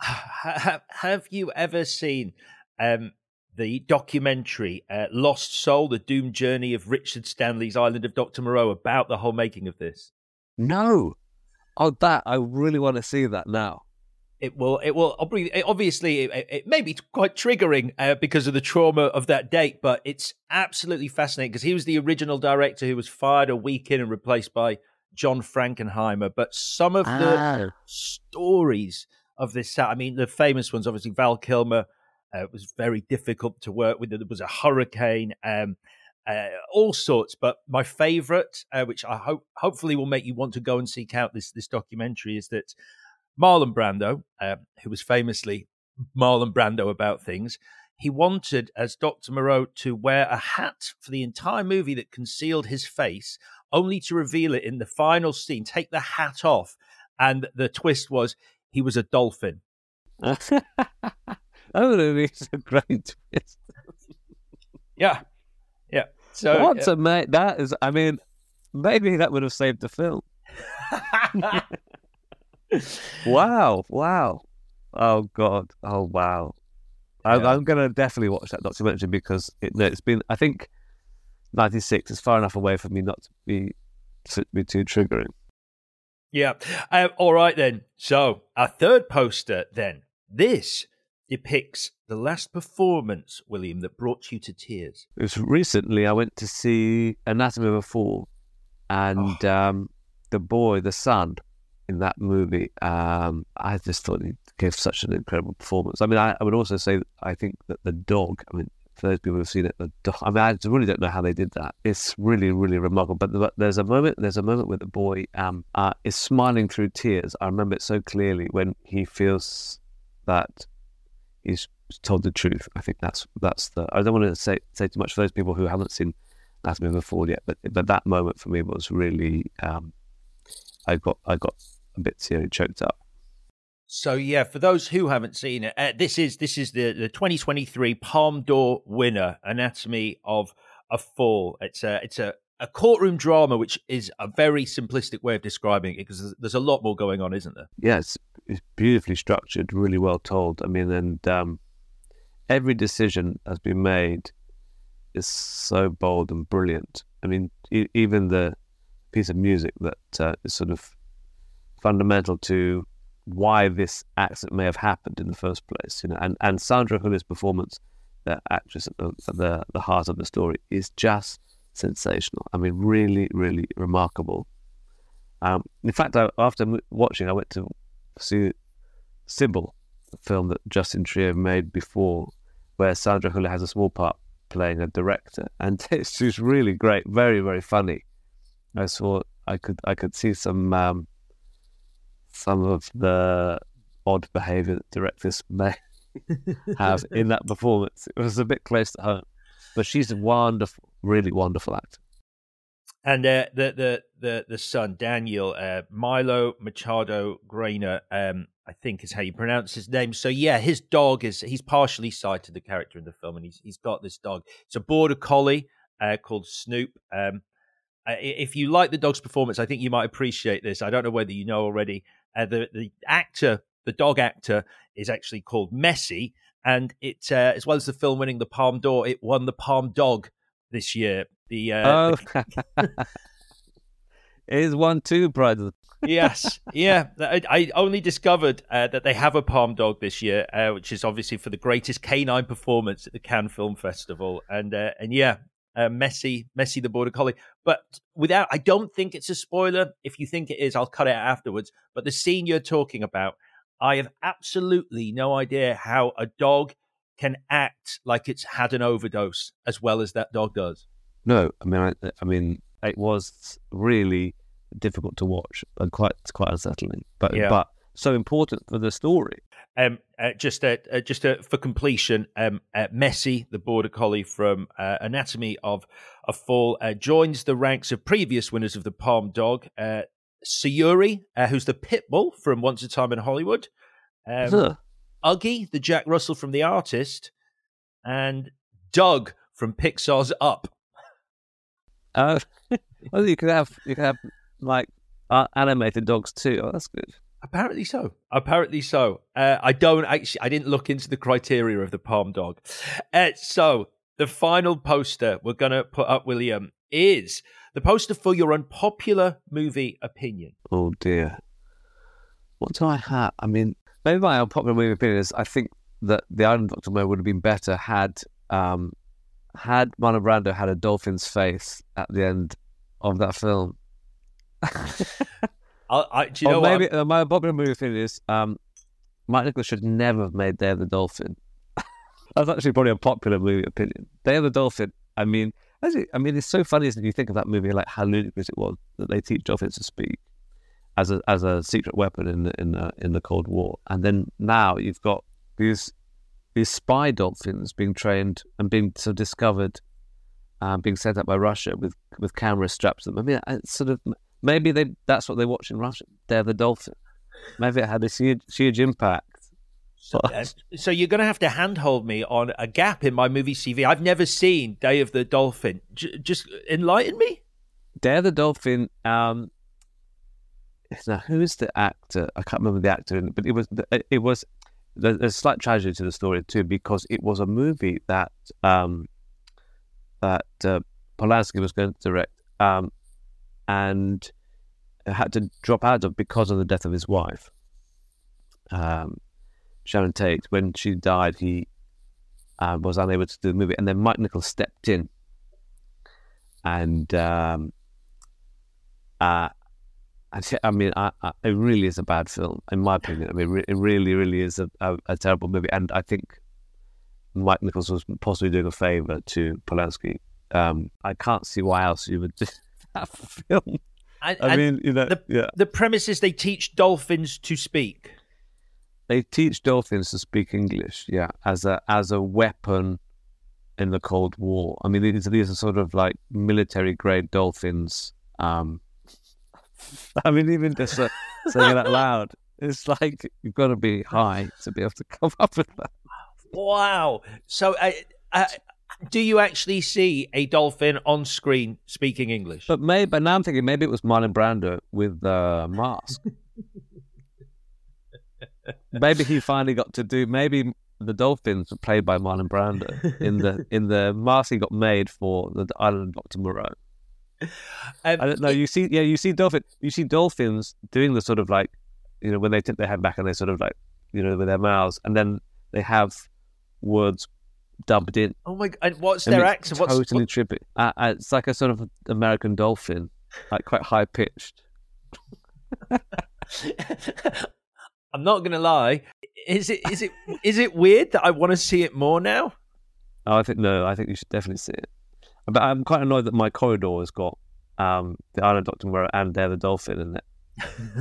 have, have you ever seen um, the documentary uh, Lost Soul, the doomed journey of Richard Stanley's Island of Dr. Moreau about the whole making of this? No. Oh, that I really want to see that now. It will. It will. Obviously, it, it may be quite triggering uh, because of the trauma of that date, but it's absolutely fascinating because he was the original director who was fired a week in and replaced by John Frankenheimer. But some of the ah. stories of this set. I mean, the famous ones, obviously, Val Kilmer uh, was very difficult to work with. There was a hurricane, um, uh, all sorts. But my favourite, uh, which I hope hopefully will make you want to go and seek out this this documentary, is that Marlon Brando, uh, who was famously Marlon Brando about things. He wanted, as Dr. Moreau, to wear a hat for the entire movie that concealed his face, only to reveal it in the final scene, take the hat off. And the twist was he was a dolphin. Oh, that would have been a great twist. yeah, yeah. So what's a mate? That is, I mean, maybe that would have saved the film. wow! Wow! Oh God! Oh wow! Yeah. I, am going to definitely watch that documentary because it, has been. I think '96 is far enough away for me not to be to be too triggering. Yeah. Um, all right, then. So, our third poster, then. This depicts the last performance, William, that brought you to tears. It was recently I went to see Anatomy of a Fall, and oh. um, the boy, the son in that movie, um, I just thought he gave such an incredible performance. I mean, I, I would also say I think that the dog, I mean, for those people who've seen it, I mean, I really don't know how they did that. It's really, really remarkable. But there's a moment, there's a moment where the boy um, uh, is smiling through tears. I remember it so clearly when he feels that he's told the truth. I think that's that's the. I don't want to say say too much for those people who haven't seen of a Fall yet, but but that moment for me was really. Um, I got I got a bit teary choked up. So yeah, for those who haven't seen it, uh, this is this is the the 2023 Palme d'Or winner, Anatomy of a Fall. It's a it's a a courtroom drama, which is a very simplistic way of describing it because there's, a lot more going on, isn't there? Yeah, it's, it's beautifully structured, really well told. I mean, and um, every decision has been made is so bold and brilliant. I mean, e- even the piece of music that uh, is sort of fundamental to why this accident may have happened in the first place. You know, and, and Sandra Huller's performance, the actress at the, the the heart of the story, is just sensational. I mean, really, really remarkable. Um, in fact, I, after watching, I went to see Sybil, a film that Justine Triet made before where Sandra Hüller has a small part playing a director, and it's just really great, very very funny. I saw I could I could see some um, some of the odd behaviour that directors may have in that performance. It was a bit close to home, but she's a wonderful, really wonderful actor. And uh, the the the the son Daniel uh, Milo Machado Graner, um, I think is how you pronounce his name. So yeah, his dog is he's partially sighted the character in the film, and he's he's got this dog. It's a border collie uh, called Snoop. Um, if you like the dog's performance, I think you might appreciate this. I don't know whether you know already. Uh, the the actor, the dog actor, is actually called Messi, and it uh, as well as the film winning the Palme d'Or, it won the Palm Dog this year. The uh, oh, the... it is one too, brother. yes, yeah. I, I only discovered uh, that they have a Palm Dog this year, uh, which is obviously for the greatest canine performance at the Cannes Film Festival, and uh, and yeah, uh, Messi, Messi the Border Collie. But without, I don't think it's a spoiler. If you think it is, I'll cut it out afterwards. But the scene you're talking about, I have absolutely no idea how a dog can act like it's had an overdose as well as that dog does. No, I mean, I, I mean, it was really difficult to watch and quite quite unsettling. But yeah. but so important for the story. Um, uh, just uh, uh, just uh, for completion, um, uh, Messi, the border collie from uh, Anatomy of a Fall, joins the ranks of previous winners of the Palm Dog. Sayuri, who's the pit bull from Once a Time in Hollywood. Um, huh. Uggie, the Jack Russell from The Artist, and Dug from Pixar's Up. Uh, well, you could have you could have like animated dogs too. Oh, that's good. Apparently so. Apparently so. Uh, I don't actually. I didn't look into the criteria of the palm Dog. Uh, so the final poster we're gonna put up, William, is the poster for your unpopular movie opinion. Oh dear. What do I have? I mean, maybe my unpopular movie opinion is I think that the Island Doctor Mo would have been better had um, had Marlon Brando had a dolphin's face at the end of that film. I, I, do you or know maybe uh, my popular movie thing is um, Mike Nichols should never have made Day of the Dolphin. That's actually probably a popular movie opinion. Day of the Dolphin. I mean, I mean, it's so funny isn't it? You think of that movie, like how ludicrous it was that they teach dolphins to speak as a as a secret weapon in the in the in the Cold War, and then now you've got these these spy dolphins being trained and being sort of discovered, um, being sent out by Russia with with cameras strapped to them. I mean, it's sort of Maybe they that's what they watch in Russia. They're the dolphin. Maybe it had a huge, huge impact. So, uh, so, you're going to have to handhold me on a gap in my movie CV. I've never seen Day of the Dolphin. J- just enlighten me. Day of the Dolphin. Um, now, who is the actor? I can't remember the actor, but it was it was there's a slight tragedy to the story too because it was a movie that um, that uh, Polanski was going to direct, um, and had to drop out of because of the death of his wife, um, Sharon Tate. When she died, he uh, was unable to do the movie, and then Mike Nichols stepped in, and um, uh, I mean, I, I, it really is a bad film, in my opinion. I mean, it really, really is a, a, a terrible movie, and I think Mike Nichols was possibly doing a favor to Polanski. Um, I can't see why else you would that film. I, I mean, you know, the, yeah. the premise is they teach dolphins to speak. They teach dolphins to speak English, yeah, as a as a weapon in the Cold War. I mean, these, these are sort of like military grade dolphins. Um, I mean, even just uh, saying it out loud, it's like you've got to be high to be able to come up with that. Wow. So, I, uh, do you actually see a dolphin on screen speaking English? But maybe, but now I'm thinking maybe it was Marlon Brando with the mask. maybe he finally got to do. Maybe the dolphins were played by Marlon Brando in the in the mask he got made for the Island of Doctor Moreau. Um, I don't know. You see, yeah, you see dolphin. You see dolphins doing the sort of like, you know, when they tip their head back and they sort of like, you know, with their mouths, and then they have words dubbed in. Oh my! And what's their accent? What's totally what... trippy? Uh, uh, it's like a sort of American dolphin, like quite high pitched. I'm not gonna lie. Is it is it is it weird that I want to see it more now? Oh, I think no. I think you should definitely see it. But I'm quite annoyed that my corridor has got um, the Island Doctor and Dare the Dolphin in it.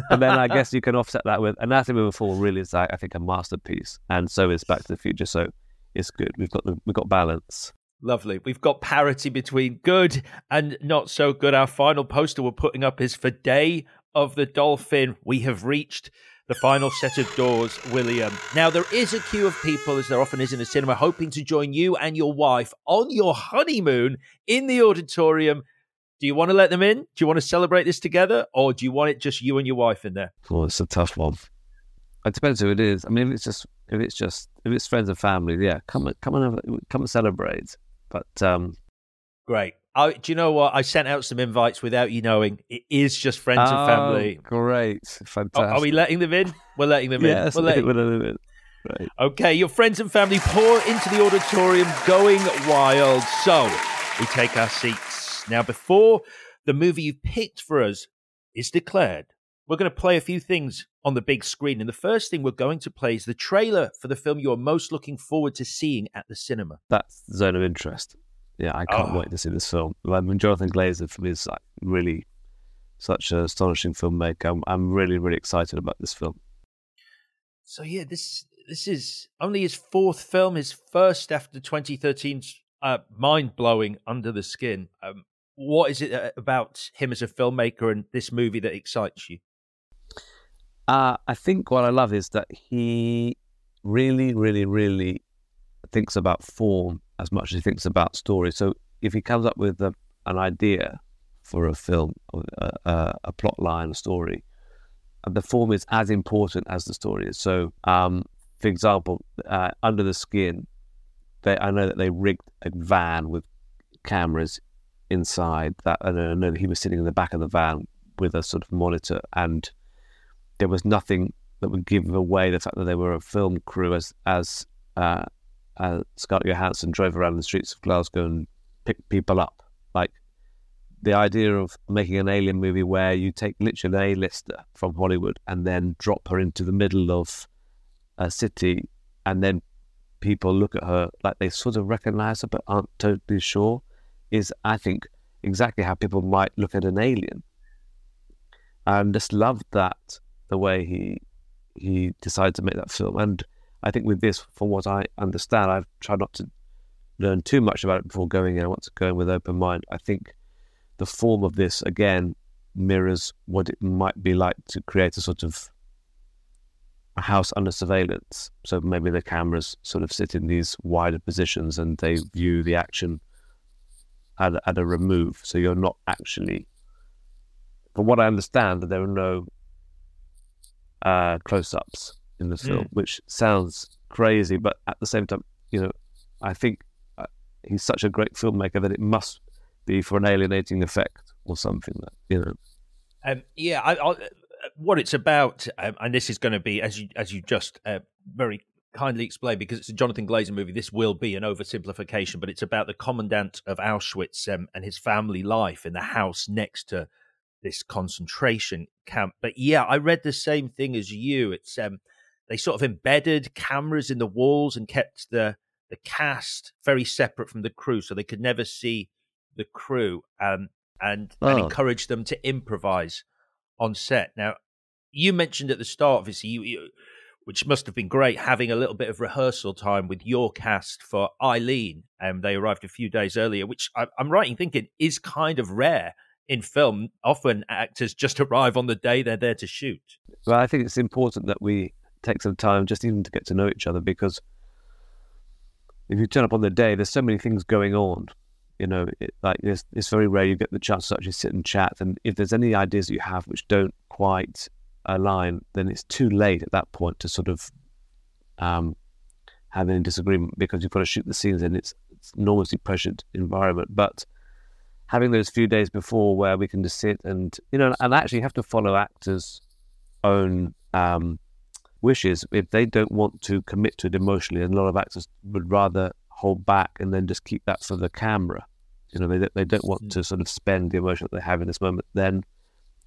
and then I guess you can offset that with Anatomy of a Fall. Really is, like, I think, a masterpiece, and so is Back to the Future. So it's good. We've got the, we've got balance. Lovely. We've got parity between good and not so good. Our final poster we're putting up is for Day of the Dolphin. We have reached the final set of doors, William. Now, there is a queue of people, as there often is in a cinema, hoping to join you and your wife on your honeymoon in the auditorium. Do you want to let them in? Do you want to celebrate this together? Or do you want it just you and your wife in there? Oh, it's a tough one. It depends who it is. I mean, if it's just if it's just if it's friends and family, yeah, come and come and come and celebrate. But um, great. I, do you know what? I sent out some invites without you knowing. It is just friends oh, and family. Great, fantastic. Are, are, we letting them in? We're letting them in. yes, we're letting, we're letting them in. Right. Okay, your friends and family pour into the auditorium, going wild. So we take our seats now. Before the movie you picked for us is declared, we're going to play a few things on the big screen. And the first thing we're going to play is the trailer for the film you're most looking forward to seeing at the cinema. That's Zone of Interest. Yeah, I can't oh. wait to see this film. I mean, Jonathan Glazer for me is like really such an astonishing filmmaker. I'm, I'm really, really excited about this film. So yeah, this this is only his fourth film, his first after 2013's uh, mind blowing Under the Skin. Um, what is it uh, about him as a filmmaker and this movie that excites you? Uh, I think what I love is that he really, really, really thinks about form as much as he thinks about story. So if he comes up with a, an idea for a film, a, a, a, plot line, a story, the form is as important as the story is. So, um, for example, uh, Under the Skin, they, I know that they rigged a van with cameras inside. That I know that he was sitting in the back of the van with a sort of monitor and there was nothing that would give away the fact that they were a film crew as as uh, uh, Scarlett Johansson drove around the streets of Glasgow and picked people up. Like the idea of making an alien movie where you take literally an A-lister from Hollywood and then drop her into the middle of a city, and then people look at her like they sort of recognize her but aren't totally sure, is I think exactly how people might look at an alien. I just loved that the way he he decided to make that film. And I think with this, from what I understand, I've tried not to learn too much about it before going in. I want to go in with open mind. I think the form of this again mirrors what it might be like to create a sort of a house under surveillance. So maybe the cameras sort of sit in these wider positions and they view the action at, at a remove. So you're not actually, from what I understand, that there are no uh, close-ups in the film, mm. which sounds crazy, but at the same time, you know, I think uh, he's such a great filmmaker that it must be for an alienating effect or something that you know. Um, yeah, I, I, what it's about, um, and this is going to be as you as you just uh, very kindly explained, because it's a Jonathan Glazer movie. This will be an oversimplification, but it's about the commandant of Auschwitz um, and his family life in the house next to this concentration camp. But yeah, I read the same thing as you. It's um, they sort of embedded cameras in the walls and kept the the cast very separate from the crew, so they could never see the crew, um, and oh. and encourage them to improvise on set. Now, you mentioned at the start, obviously, you, you, which must have been great, having a little bit of rehearsal time with your cast for Eileen. Um, they arrived a few days earlier, which I, I'm right in thinking is kind of rare in film, often actors just arrive on the day they're there to shoot. Well, I think it's important that we take some time just even to get to know each other because if you turn up on the day, there's so many things going on. You know, it, like it's, it's very rare you get the chance to actually sit and chat. And if there's any ideas you have which don't quite align, then it's too late at that point to sort of um, have any disagreement because you've got to shoot the scenes and it's, it's enormously pressured environment. But having those few days before where we can just sit and you know and actually have to follow actors' own um, wishes if they don't want to commit to it emotionally. And a lot of actors would rather hold back and then just keep that for the camera. You know, they they don't want mm. to sort of spend the emotion that they have in this moment. Then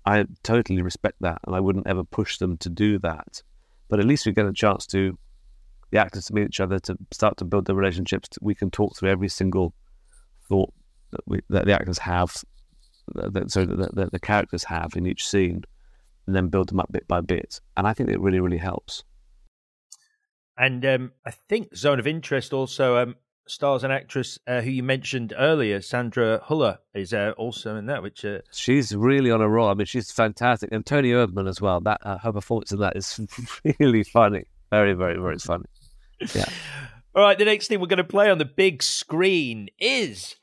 I totally respect that, and I wouldn't ever push them to do that. But at least we get a chance to the actors to meet each other, to start to build their relationships. We can talk through every single thought that, we, that the actors have, that, so that the, the characters have in each scene, and then build them up bit by bit. And I think it really, really helps. And um, I think Zone of Interest also um, stars an actress uh, who you mentioned earlier, Sandra Huller, is uh, also in that. Which uh... she's really on a roll. I mean, she's fantastic, and Toni Erdmann as well. That uh, her performance in that is really funny, very, very, very funny. Yeah. All right, the next thing we're going to play on the big screen is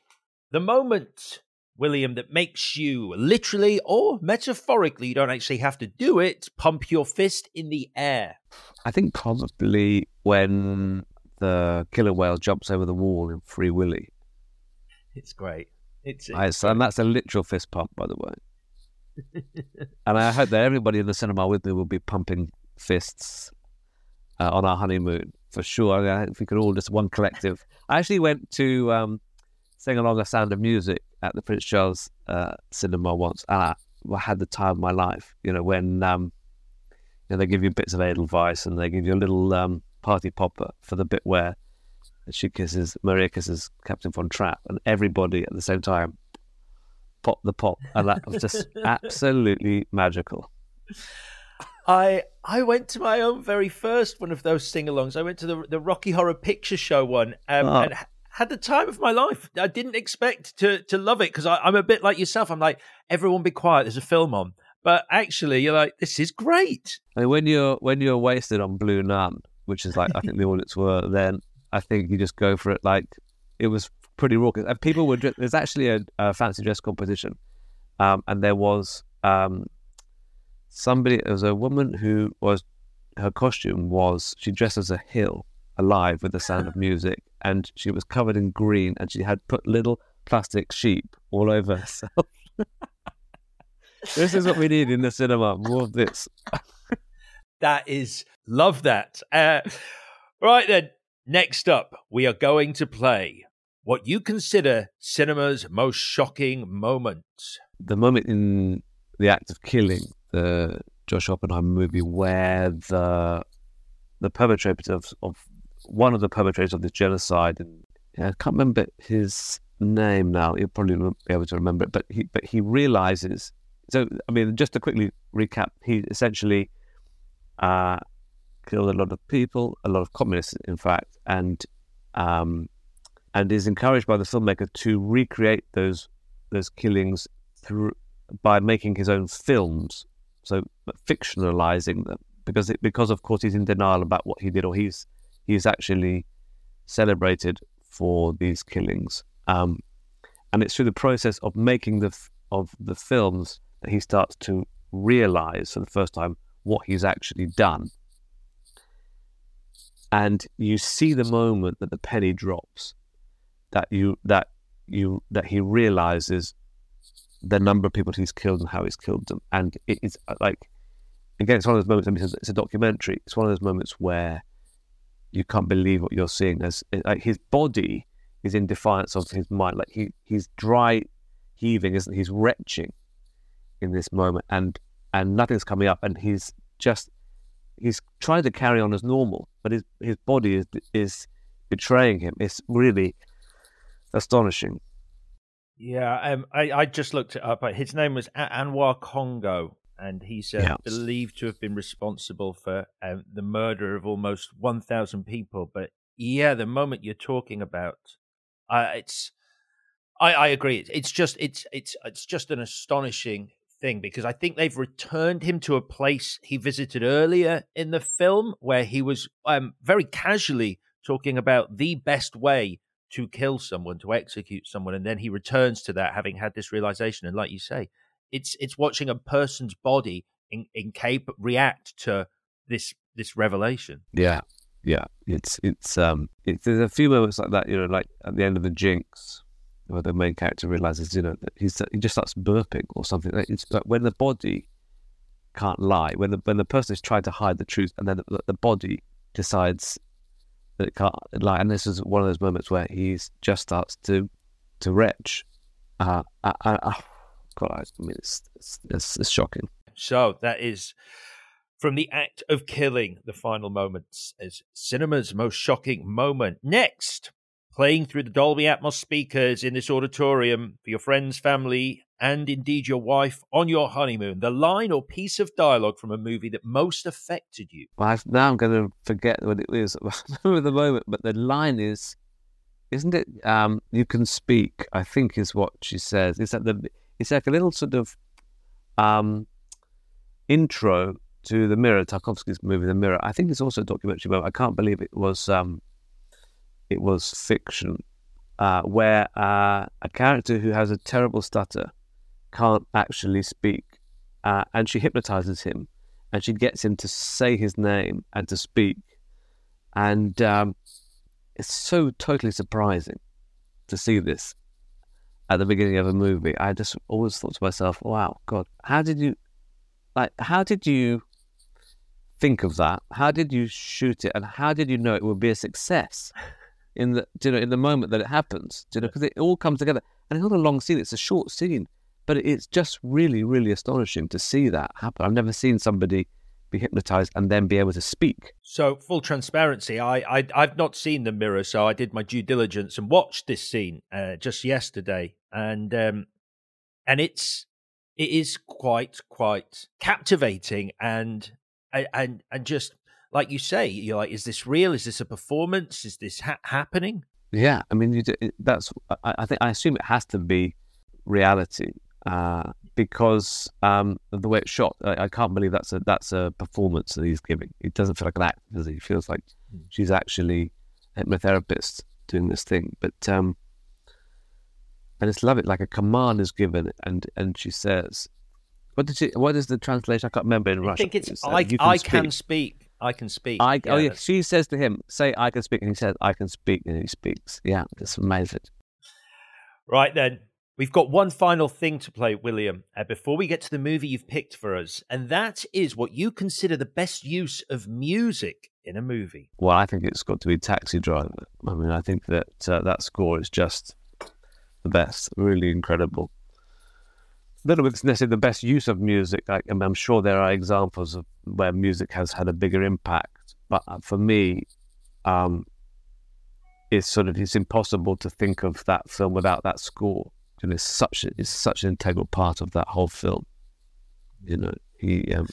the moment, William, that makes you literally or metaphorically, you don't actually have to do it, pump your fist in the air. I think probably when the killer whale jumps over the wall in Free Willy. It's great. It's, it's and that's a literal fist pump, by the way. and I hope that everybody in the cinema with me will be pumping fists uh, on our honeymoon for sure. I mean, if we could all just one collective. I actually went to um, sing along a Sound of Music at the Prince Charles uh, Cinema once, and I, I, had the time of my life. You know, when um, you know, they give you bits of Edelweiss and they give you a little um, party popper for the bit where she kisses Maria kisses Captain von Trapp, and everybody at the same time pop the pop, and that was just absolutely magical. I I went to my own very first one of those sing-alongs. I went to the the Rocky Horror Picture Show one, um, oh. and had the time of my life. I didn't expect to to love it because I'm a bit like yourself. I'm like, everyone be quiet. There's a film on, but actually, you're like, this is great. I mean, when you're when you're wasted on Blue Nun, which is like I think the audience were then. I think you just go for it. Like it was pretty raucous, and people were. There's actually a, a fancy dress competition, um, and there was um, somebody. There was a woman who was her costume was she dressed as a hill alive with the sound of music, and she was covered in green, and she had put little plastic sheep all over herself. this is what we need in the cinema. More of this. that is Love that. Uh, right then, next up, we are going to play what you consider cinema's most shocking moment. The moment in the act of killing, the Josh Oppenheimer movie, where the the perpetrator of, of one of the perpetrators of this genocide, and I can't remember his name now. You'll probably be able to remember it, but he but he realizes. So I mean, just to quickly recap, he essentially uh, killed a lot of people, a lot of communists, in fact, and um, and is encouraged by the filmmaker to recreate those those killings through by making his own films, so fictionalizing them because it, because of course he's in denial about what he did, or he's he's actually celebrated for these killings, um, and it's through the process of making the of the films that he starts to realize for the first time what he's actually done and you see the moment that the penny drops, that you that you that he realizes the number of people he's killed and how he's killed them, and it's uh, like again, it's one of those moments. I mean, it's a documentary. It's one of those moments where you can't believe what you're seeing. As like his body is in defiance of his mind, like he he's dry heaving, isn't he? He's retching in this moment, and and nothing's coming up, and he's just he's trying to carry on as normal, but his his body is is betraying him. It's really astonishing. Yeah, um, I I just looked it up. His name was Anwar Congo, and he's uh, yes. believed to have been responsible for um, the murder of almost one thousand people. But yeah, the moment you're talking about, uh, it's I, I agree. It's just it's it's it's just an astonishing thing because I think they've returned him to a place he visited earlier in the film where he was um, very casually talking about the best way to kill someone, to execute someone, and then he returns to that having had this realization. And like you say, it's it's watching a person's body in, in cape react to this this revelation. Yeah, yeah. It's it's um it's, there's a few moments like that, you know, like at the end of the Jinx where the main character realizes, you know, that he's he just starts burping or something. It's like when the body can't lie, when the when the person is trying to hide the truth, and then the, the body decides that it can't lie. And this is one of those moments where he just starts to to retch. Uh, I, I, I mean, it's, it's, it's, it's shocking. So that is from the act of killing, the final moments as cinema's most shocking moment. Next, playing through the Dolby Atmos speakers in this auditorium for your friends, family, and indeed your wife on your honeymoon. The line or piece of dialogue from a movie that most affected you. Well, I've, now I'm going to forget what it is at the moment, but the line is, isn't it? Um, you can speak. I think is what she says. Is that the. It's like a little sort of um, intro to the Mirror, Tarkovsky's movie, The Mirror. I think it's also a documentary, but I can't believe it was. Um, it was fiction, uh, where uh, a character who has a terrible stutter can't actually speak, uh, and she hypnotizes him, and she gets him to say his name and to speak, and um, it's so totally surprising to see this at the beginning of a movie. I just always thought to myself, "Wow, God, how did you, like, how did you?" think of that? How did you shoot it, and how did you know it would be a success? in the you know in the moment that it happens, you know, because it all comes together. And it's not a long scene; it's a short scene, but it's just really, really astonishing to see that happen. I've never seen somebody be hypnotized and then be able to speak. So, full transparency, I, I I've not seen the mirror, so I did my due diligence and watched this scene uh, just yesterday, and um, and it's it is quite quite captivating and and and just like you say, you're like, is this real? Is this a performance? Is this ha- happening? Yeah, I mean, do, that's. I, I, think I assume it has to be reality uh, because um, of the way it's shot. I, I, can't believe that's a that's a performance that he's giving. It doesn't feel like an act, does it? It feels like mm. she's actually a hypnotherapist doing this thing. But um, I just love it. Like a command is given, and and she says, "What did she? What is the translation? I can't remember in I Russian." I think it's, I, can, I speak. can speak. I can speak. I, yeah, oh yeah, she says to him, "Say I can speak," and he says, "I can speak," and he speaks. Yeah, it's amazing. Right then, we've got one final thing to play, William, uh, before we get to the movie you've picked for us, and that is what you consider the best use of music in a movie. Well, I think it's got to be Taxi Driver. I mean, I think that uh, that score is just the best, really incredible little bit necessarily the best use of music. I, mean, I'm sure there are examples of where music has had a bigger impact, but uh, for me, um, it's sort of it's impossible to think of that film without that score. And it's such it's such an integral part of that whole film. You know, he um,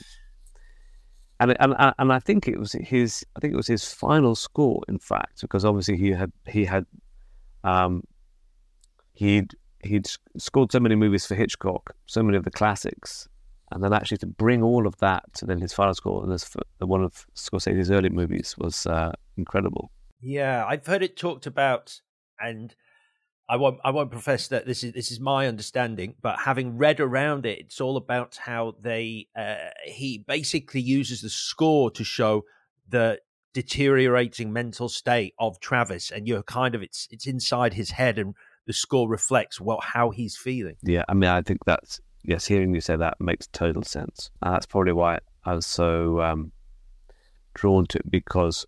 and and and I think it was his I think it was his final score, in fact, because obviously he had he had um, he'd he'd scored so many movies for Hitchcock, so many of the classics, and then actually to bring all of that to then his final score, and this one of Scorsese's early movies was uh, incredible. Yeah, I've heard it talked about, and I won't I won't profess that this is this is my understanding, but having read around it, it's all about how they uh, he basically uses the score to show the deteriorating mental state of Travis, and you're kind of it's it's inside his head and the score reflects what how he's feeling. Yeah, I mean, I think that's yes. Hearing you say that makes total sense. And that's probably why I was so um, drawn to it because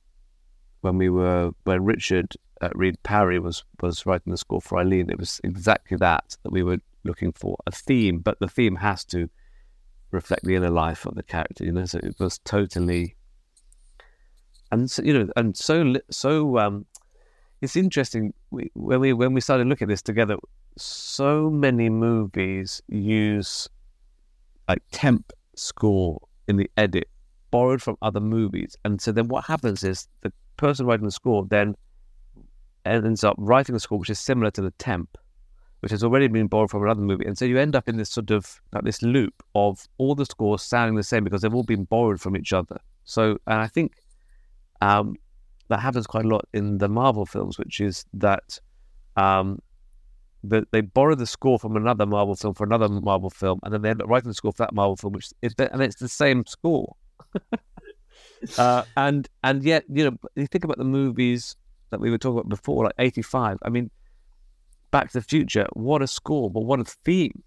when we were when Richard uh, Reed Parry was was writing the score for Eileen, it was exactly that that we were looking for a theme, but the theme has to reflect the inner life of the character. You know, so it was totally and so, you know, and so so um, it's interesting we, when we when we started looking at this together. So many movies use like temp score in the edit, borrowed from other movies, and so then what happens is the person writing the score then ends up writing a score which is similar to the temp, which has already been borrowed from another movie, and so you end up in this sort of like this loop of all the scores sounding the same because they've all been borrowed from each other. So, and I think um, that happens quite a lot in the Marvel films, which is that um, that they borrow the score from another Marvel film for another Marvel film, and then they end up writing the score for that Marvel film, which is and it's the same score. uh, and and yet, you know, you think about the movies that we were talking about before, like '85. I mean, Back to the Future, what a score, but what a theme.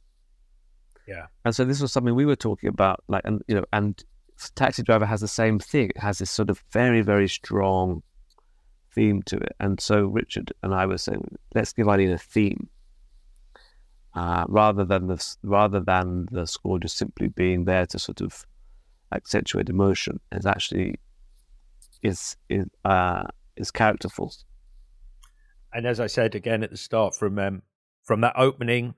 Yeah. And so this was something we were talking about, like, and you know, and Taxi Driver has the same thing. It has this sort of very, very strong theme to it. And so Richard and I were saying, let's give Eileen a theme. Uh, rather than the rather than the score just simply being there to sort of accentuate emotion is actually is is uh, is characterful. And as I said again at the start, from um, from that opening,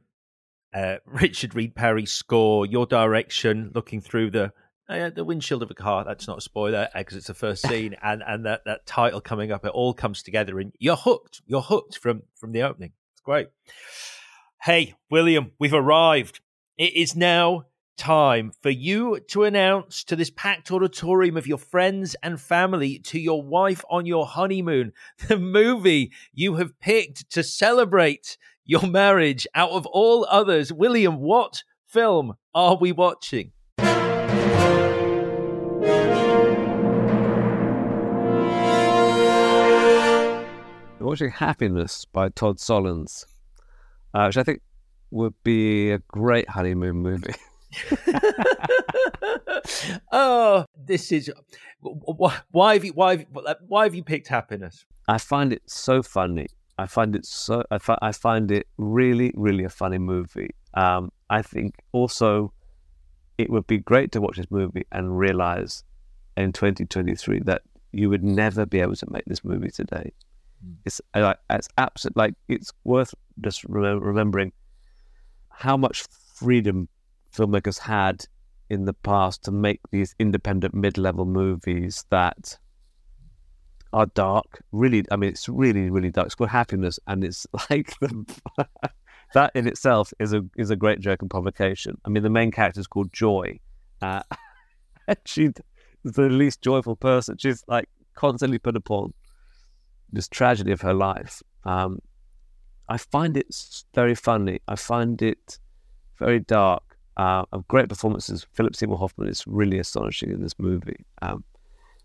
uh, Richard Reed Parry score, your direction, looking through the uh, the windshield of a car. That's not a spoiler because it's the first scene, and and that that title coming up, it all comes together, and you're hooked. You're hooked from from the opening. It's great. Hey, William, we've arrived. It is now time for you to announce to this packed auditorium of your friends and family, to your wife on your honeymoon, the movie you have picked to celebrate your marriage out of all others. William, what film are we watching? We're watching Happiness by Todd Solondz, uh, which I think would be a great honeymoon movie. oh, this is why, why have you why have, why have you picked happiness? I find it so funny. I find it so I, fi- I find it really really a funny movie. Um, I think also it would be great to watch this movie and realize in 2023 that you would never be able to make this movie today. Mm. It's like it's absolute like it's worth just remembering how much freedom filmmakers had in the past to make these independent mid-level movies that are dark. Really, I mean, it's really, really dark. It's called Happiness, and it's like that in itself is a is a great joke and provocation. I mean, the main character is called Joy. Uh, she's the least joyful person. She's like constantly put upon this tragedy of her life. Um, I find it very funny. I find it very dark uh, of great performances. Philip Seymour Hoffman is really astonishing in this movie. Um,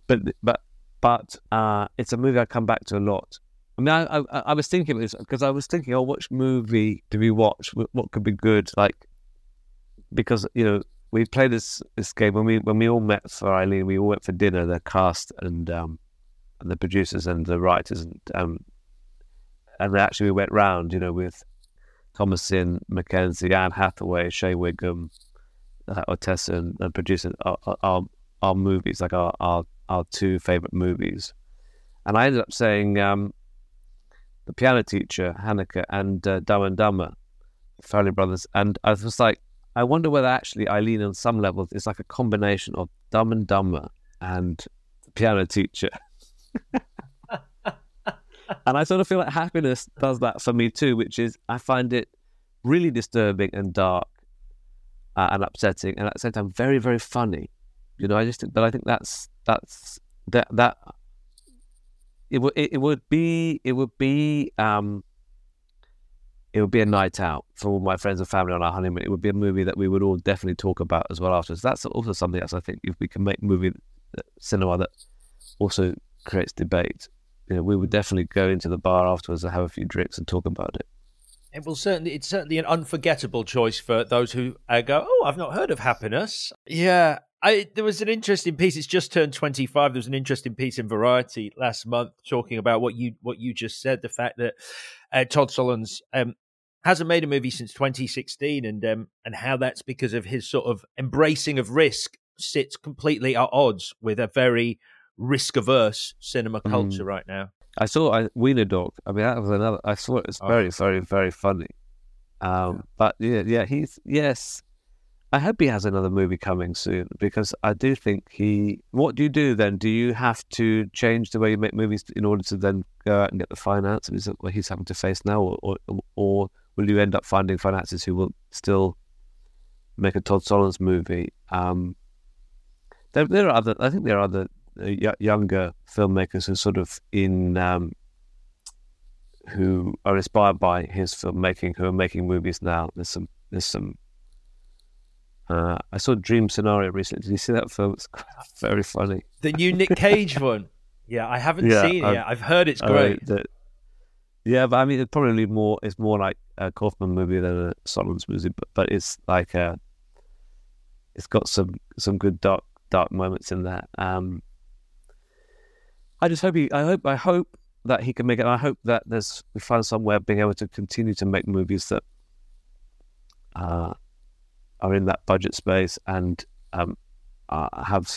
but but but uh, it's a movie I come back to a lot. I mean, I I, I was thinking this because I was thinking, oh, which movie do we watch? What could be good? Like because you know we played this this game when we when we all met for Eileen. We all went for dinner. The cast and um, and the producers and the writers and um, and actually we went round, you know, with Thomasin McKenzie, Anne Hathaway, Shea Whigham, uh, Ottessa, and, and producing our, our, our movies, like our, our, our two favorite movies. And I ended up saying um, The Piano Teacher, Haneke, and uh, Dumb and Dumber, Farrelly Brothers. And I was like, I wonder whether actually Eileen, on some levels, is like a combination of Dumb and Dumber and The Piano Teacher. and I sort of feel like happiness does that for me too, which is I find it really disturbing and dark uh, and upsetting, and at the same time very very funny. You know, I just but I think that's that's that that it would it, it would be it would be um it would be a night out for all my friends and family on our honeymoon. It would be a movie that we would all definitely talk about as well afterwards. That's also something else I think if we can make movie uh, cinema that also creates debate you know, we would definitely go into the bar afterwards and have a few drinks and talk about it. It will certainly. It's certainly an unforgettable choice for those who uh, go, "Oh, I've not heard of Happiness." Yeah, I, there was an interesting piece. It's just turned twenty five. There was an interesting piece in Variety last month talking about what you what you just said. The fact that uh, Todd Solondz um, hasn't made a movie since 2016, and um, and how that's because of his sort of embracing of risk sits completely at odds with a very risk averse cinema mm. culture mm. right now. I saw I, Wiener Dog. I mean, that was another. I saw it. It's oh. very, very, very funny. Um, yeah. But yeah, yeah, he's yes. I hope he has another movie coming soon because I do think he. What do you do then? Do you have to change the way you make movies in order to then go out and get the finance? Is that what he's having to face now, or, or, or will you end up finding finances who will still make a Todd Solondz movie? Um, there, there are other. I think there are other younger filmmakers who sort of in um, who are inspired by his filmmaking, who are making movies now. There's some. There's some. Uh, I saw Dream Scenario recently. Did you see that film? It's very funny. The new Nick Cage one. Yeah, I haven't yeah, seen it I've, yet. I've heard it's great. Uh, the, yeah, but I mean, it's probably more. It's more like a Kaufman movie than a Solondz movie, but, but it's like a. It's got some some good dark dark moments in there. Um, I just hope he. I hope. I hope that he can make it. I hope that there's we find somewhere being able to continue to make movies that uh, are in that budget space and um, uh, have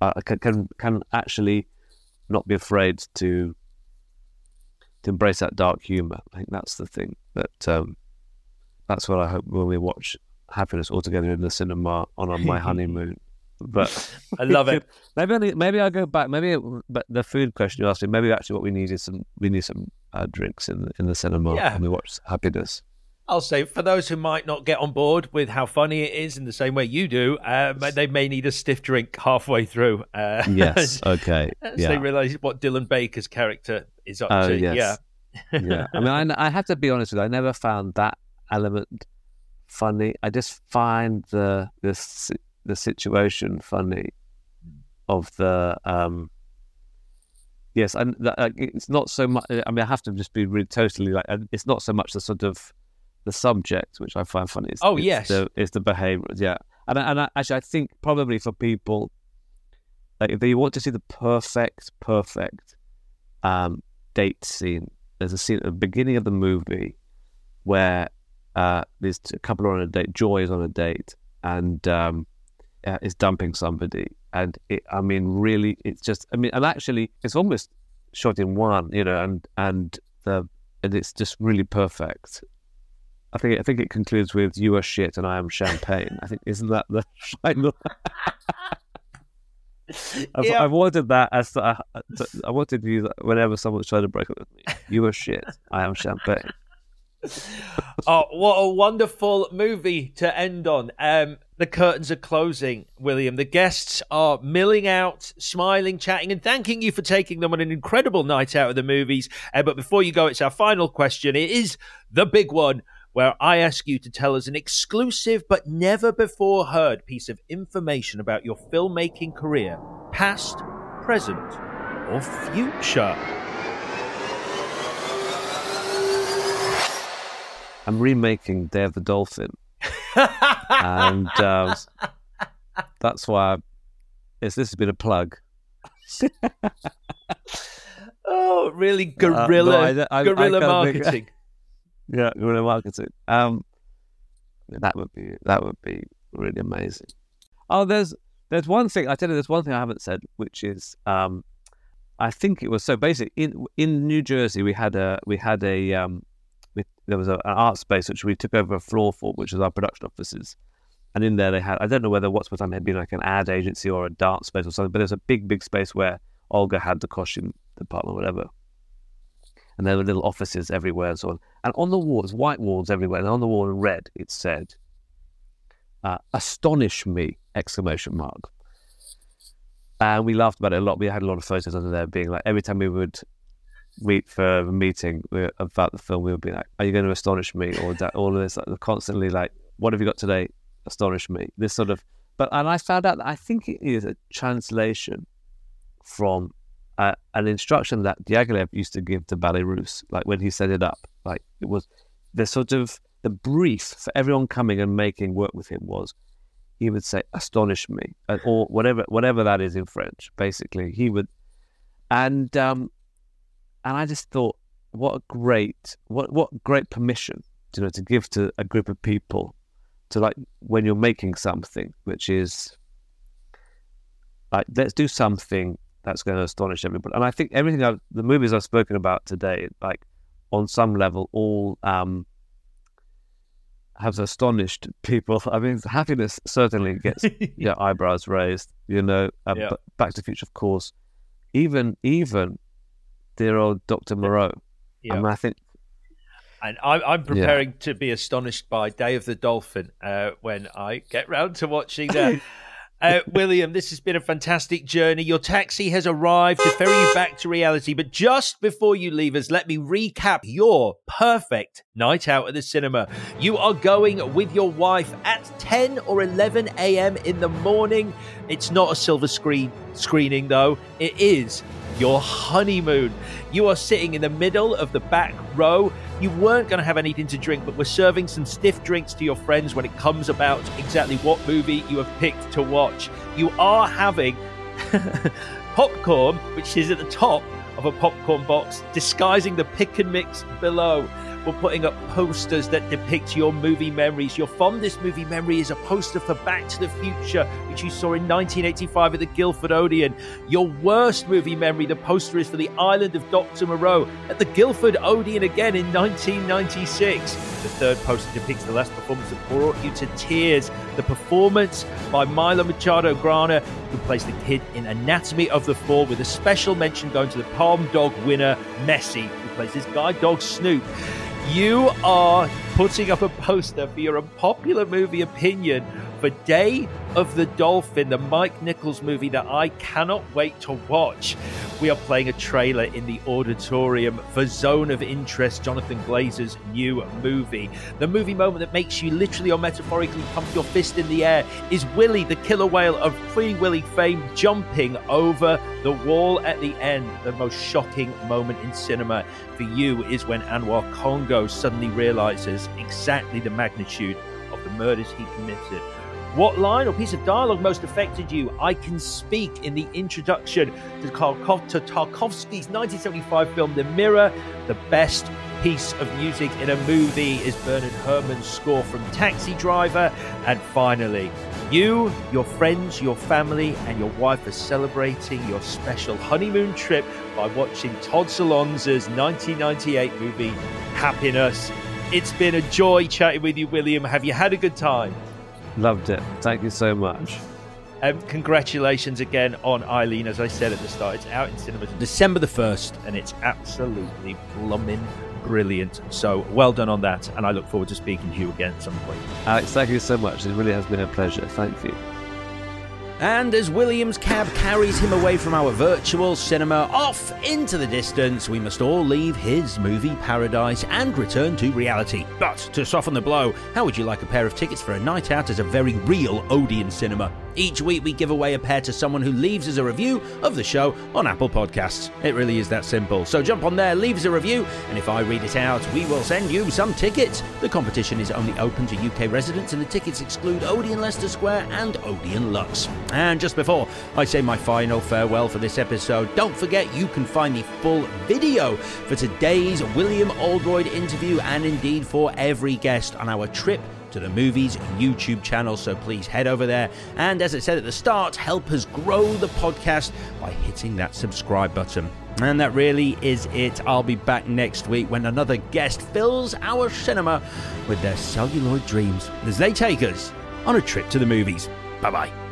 uh, can, can can actually not be afraid to to embrace that dark humor. I think that's the thing that um, that's what I hope when we watch Happiness all together in the cinema on, on my honeymoon. But I love it. maybe I need, maybe I go back. Maybe it, but the food question you asked me. Maybe actually what we need is some we need some uh, drinks in the, in the cinema Yeah. when we watch Happiness. I'll say for those who might not get on board with how funny it is in the same way you do, um, they may need a stiff drink halfway through. Uh, Yes. Okay. as yeah. they realise what Dylan Baker's character is up Oh, to. yes. Yeah. yeah. I mean, I, I have to be honest with you. I never found that element funny. I just find the si- the situation funny of the um. Yes, and like, it's not so much. I mean, I have to just be really totally like. uh, It's not so much the sort of the subject which I find funny. It's, Oh, it's yes. the, it's the behaviour. Yeah, and I- and I, actually, I think probably for people, like if they want to see the perfect, perfect um, date scene, there's a scene at the beginning of the movie where uh, there's a couple are on a date. Joy is on a date and um, uh, is dumping somebody, and it, I mean, really, it's just. I mean, and actually, it's almost shot in one, you know, and and the and it's just really perfect. I think I think it concludes with "You are shit and I am champagne." I think isn't that the final? I've, Yeah. I've wanted that as the, uh, I wanted to use that whenever someone's trying to break up with me. You are shit. I am champagne. oh, what a wonderful movie to end on. Um, the curtains are closing, William. The guests are milling out, smiling, chatting, and thanking you for taking them on an incredible night out of the movies. Uh, but before you go, it's our final question. It is the big one where I ask you to tell us an exclusive but never before heard piece of information about your filmmaking career, past, present, or future. I'm remaking Day of the Dolphin, and um, that's why it's, this has been a plug. oh, really Uh, no, I I- I guerrilla think- marketing. Yeah, guerrilla marketing. Um, that would be that would be really amazing. Oh, there's there's one thing I tell you. There's one thing I haven't said, which is um, I think it was so basic. In in New Jersey, we had a we had a um, there was a, an art space which we took over a floor for, which was our production offices. And in there, they had I don't know whether what's what time had been like an ad agency or a dance space or something, but there's a big big space where Olga had the costume department, whatever and there were little offices everywhere and so on. And on the walls, white walls everywhere, and on the wall in red, it said, uh, "Astonish me!" exclamation mark. And we laughed about it a lot. We had a lot of photos under there, being like, every time we would meet for a meeting about the film, we would be like, "Are you going to astonish me?" Or that, all of this, like, constantly like, "What have you got today? Astonish me!" This sort of. But and I found out that I think it is a translation from uh, an instruction that Diaghilev used to give to Ballets Russes, like when he set it up. Like it was the sort of the brief for everyone coming and making work with him was he would say "astonish me" or whatever whatever that is in French. Basically, he would, and um, and I just thought, what a great what what great permission you know to give to a group of people to like when you're making something which is like let's do something that's going to astonish everybody. And I think everything I've, the movies I've spoken about today, like on some level, all um, have astonished people. I mean, happiness certainly gets your eyebrows raised. You know, uh, Yeah. Back to the Future, of course. Even even dear old Doctor Moreau. Yeah. I mean, I think And I'm, I'm preparing to be astonished by Day of the Dolphin uh, when I get round to watching that. Uh, William, this has been a fantastic journey. Your taxi has arrived to ferry you back to reality. But just before you leave us, let me recap your perfect night out at the cinema. You are going with your wife at 10 or 11 a.m. in the morning. It's not a silver screen screening, though. It is your honeymoon. You are sitting in the middle of the back row. You weren't going to have anything to drink, but we're serving some stiff drinks to your friends when it comes about exactly what movie you have picked to watch. You are having popcorn, which is at the top of a popcorn box, disguising the pick and mix below. We're putting up posters that depict your movie memories. Your fondest movie memory is a poster for Back to the Future, which you saw in 1985 at the Guildford Odeon. Your worst movie memory, the poster is for The Island of Dr. Moreau at the Guildford Odeon again in 1996. The third poster depicts the last performance that brought you to tears. The performance by Milo Machado Graner, who plays the kid in Anatomy of the Fall, with a special mention going to the Palm Dog winner, Messi, who plays this guide dog Snoop. You are putting up a poster for your unpopular movie opinion for Day of the Dolphin, the Mike Nichols movie that I cannot wait to watch. We are playing a trailer in the auditorium for Zone of Interest, Jonathan Glazer's new movie. The movie moment that makes you literally or metaphorically pump your fist in the air is Willy, the killer whale of Free Willy fame, jumping over the wall at the end. The most shocking moment in cinema for you is when Anwar Congo suddenly realizes exactly the magnitude of the murders he committed. What line or piece of dialogue most affected you? I Can Speak in the introduction to, to Tarkovsky's 1975 film The Mirror. The best piece of music in a movie is Bernard Herrmann's score from Taxi Driver. And finally, you, your friends, your family, and your wife are celebrating your special honeymoon trip by watching Todd Solondz's 1998 movie, Happiness. It's been a joy chatting with you, William. Have you had a good time? Loved it. Thank you so much. Um, congratulations again on Eileen. As I said at the start, it's out in cinemas December the 1st, and it's absolutely blooming brilliant. So well done on that, and I look forward to speaking to you again at some point. Alex, thank you so much. It really has been a pleasure. Thank you. And as William's cab carries him away from our virtual cinema off into the distance, we must all leave his movie paradise and return to reality. But to soften the blow, how would you like a pair of tickets for a night out at a very real Odeon cinema? Each week we give away a pair to someone who leaves us a review of the show on Apple Podcasts. It really is that simple. So jump on there, leave us a review, and if I read it out, we will send you some tickets. The competition is only open to UK residents, and the tickets exclude Odeon Leicester Square and Odeon Luxe. And just before I say my final farewell for this episode, don't forget you can find the full video for today's William Oldroyd interview and indeed for every guest on our trip the movies YouTube channel. So please head over there. And as I said at the start, help us grow the podcast by hitting that subscribe button. And that really is it. I'll be back next week when another guest fills our cinema with their celluloid dreams as they take us on a trip to the movies. Bye bye.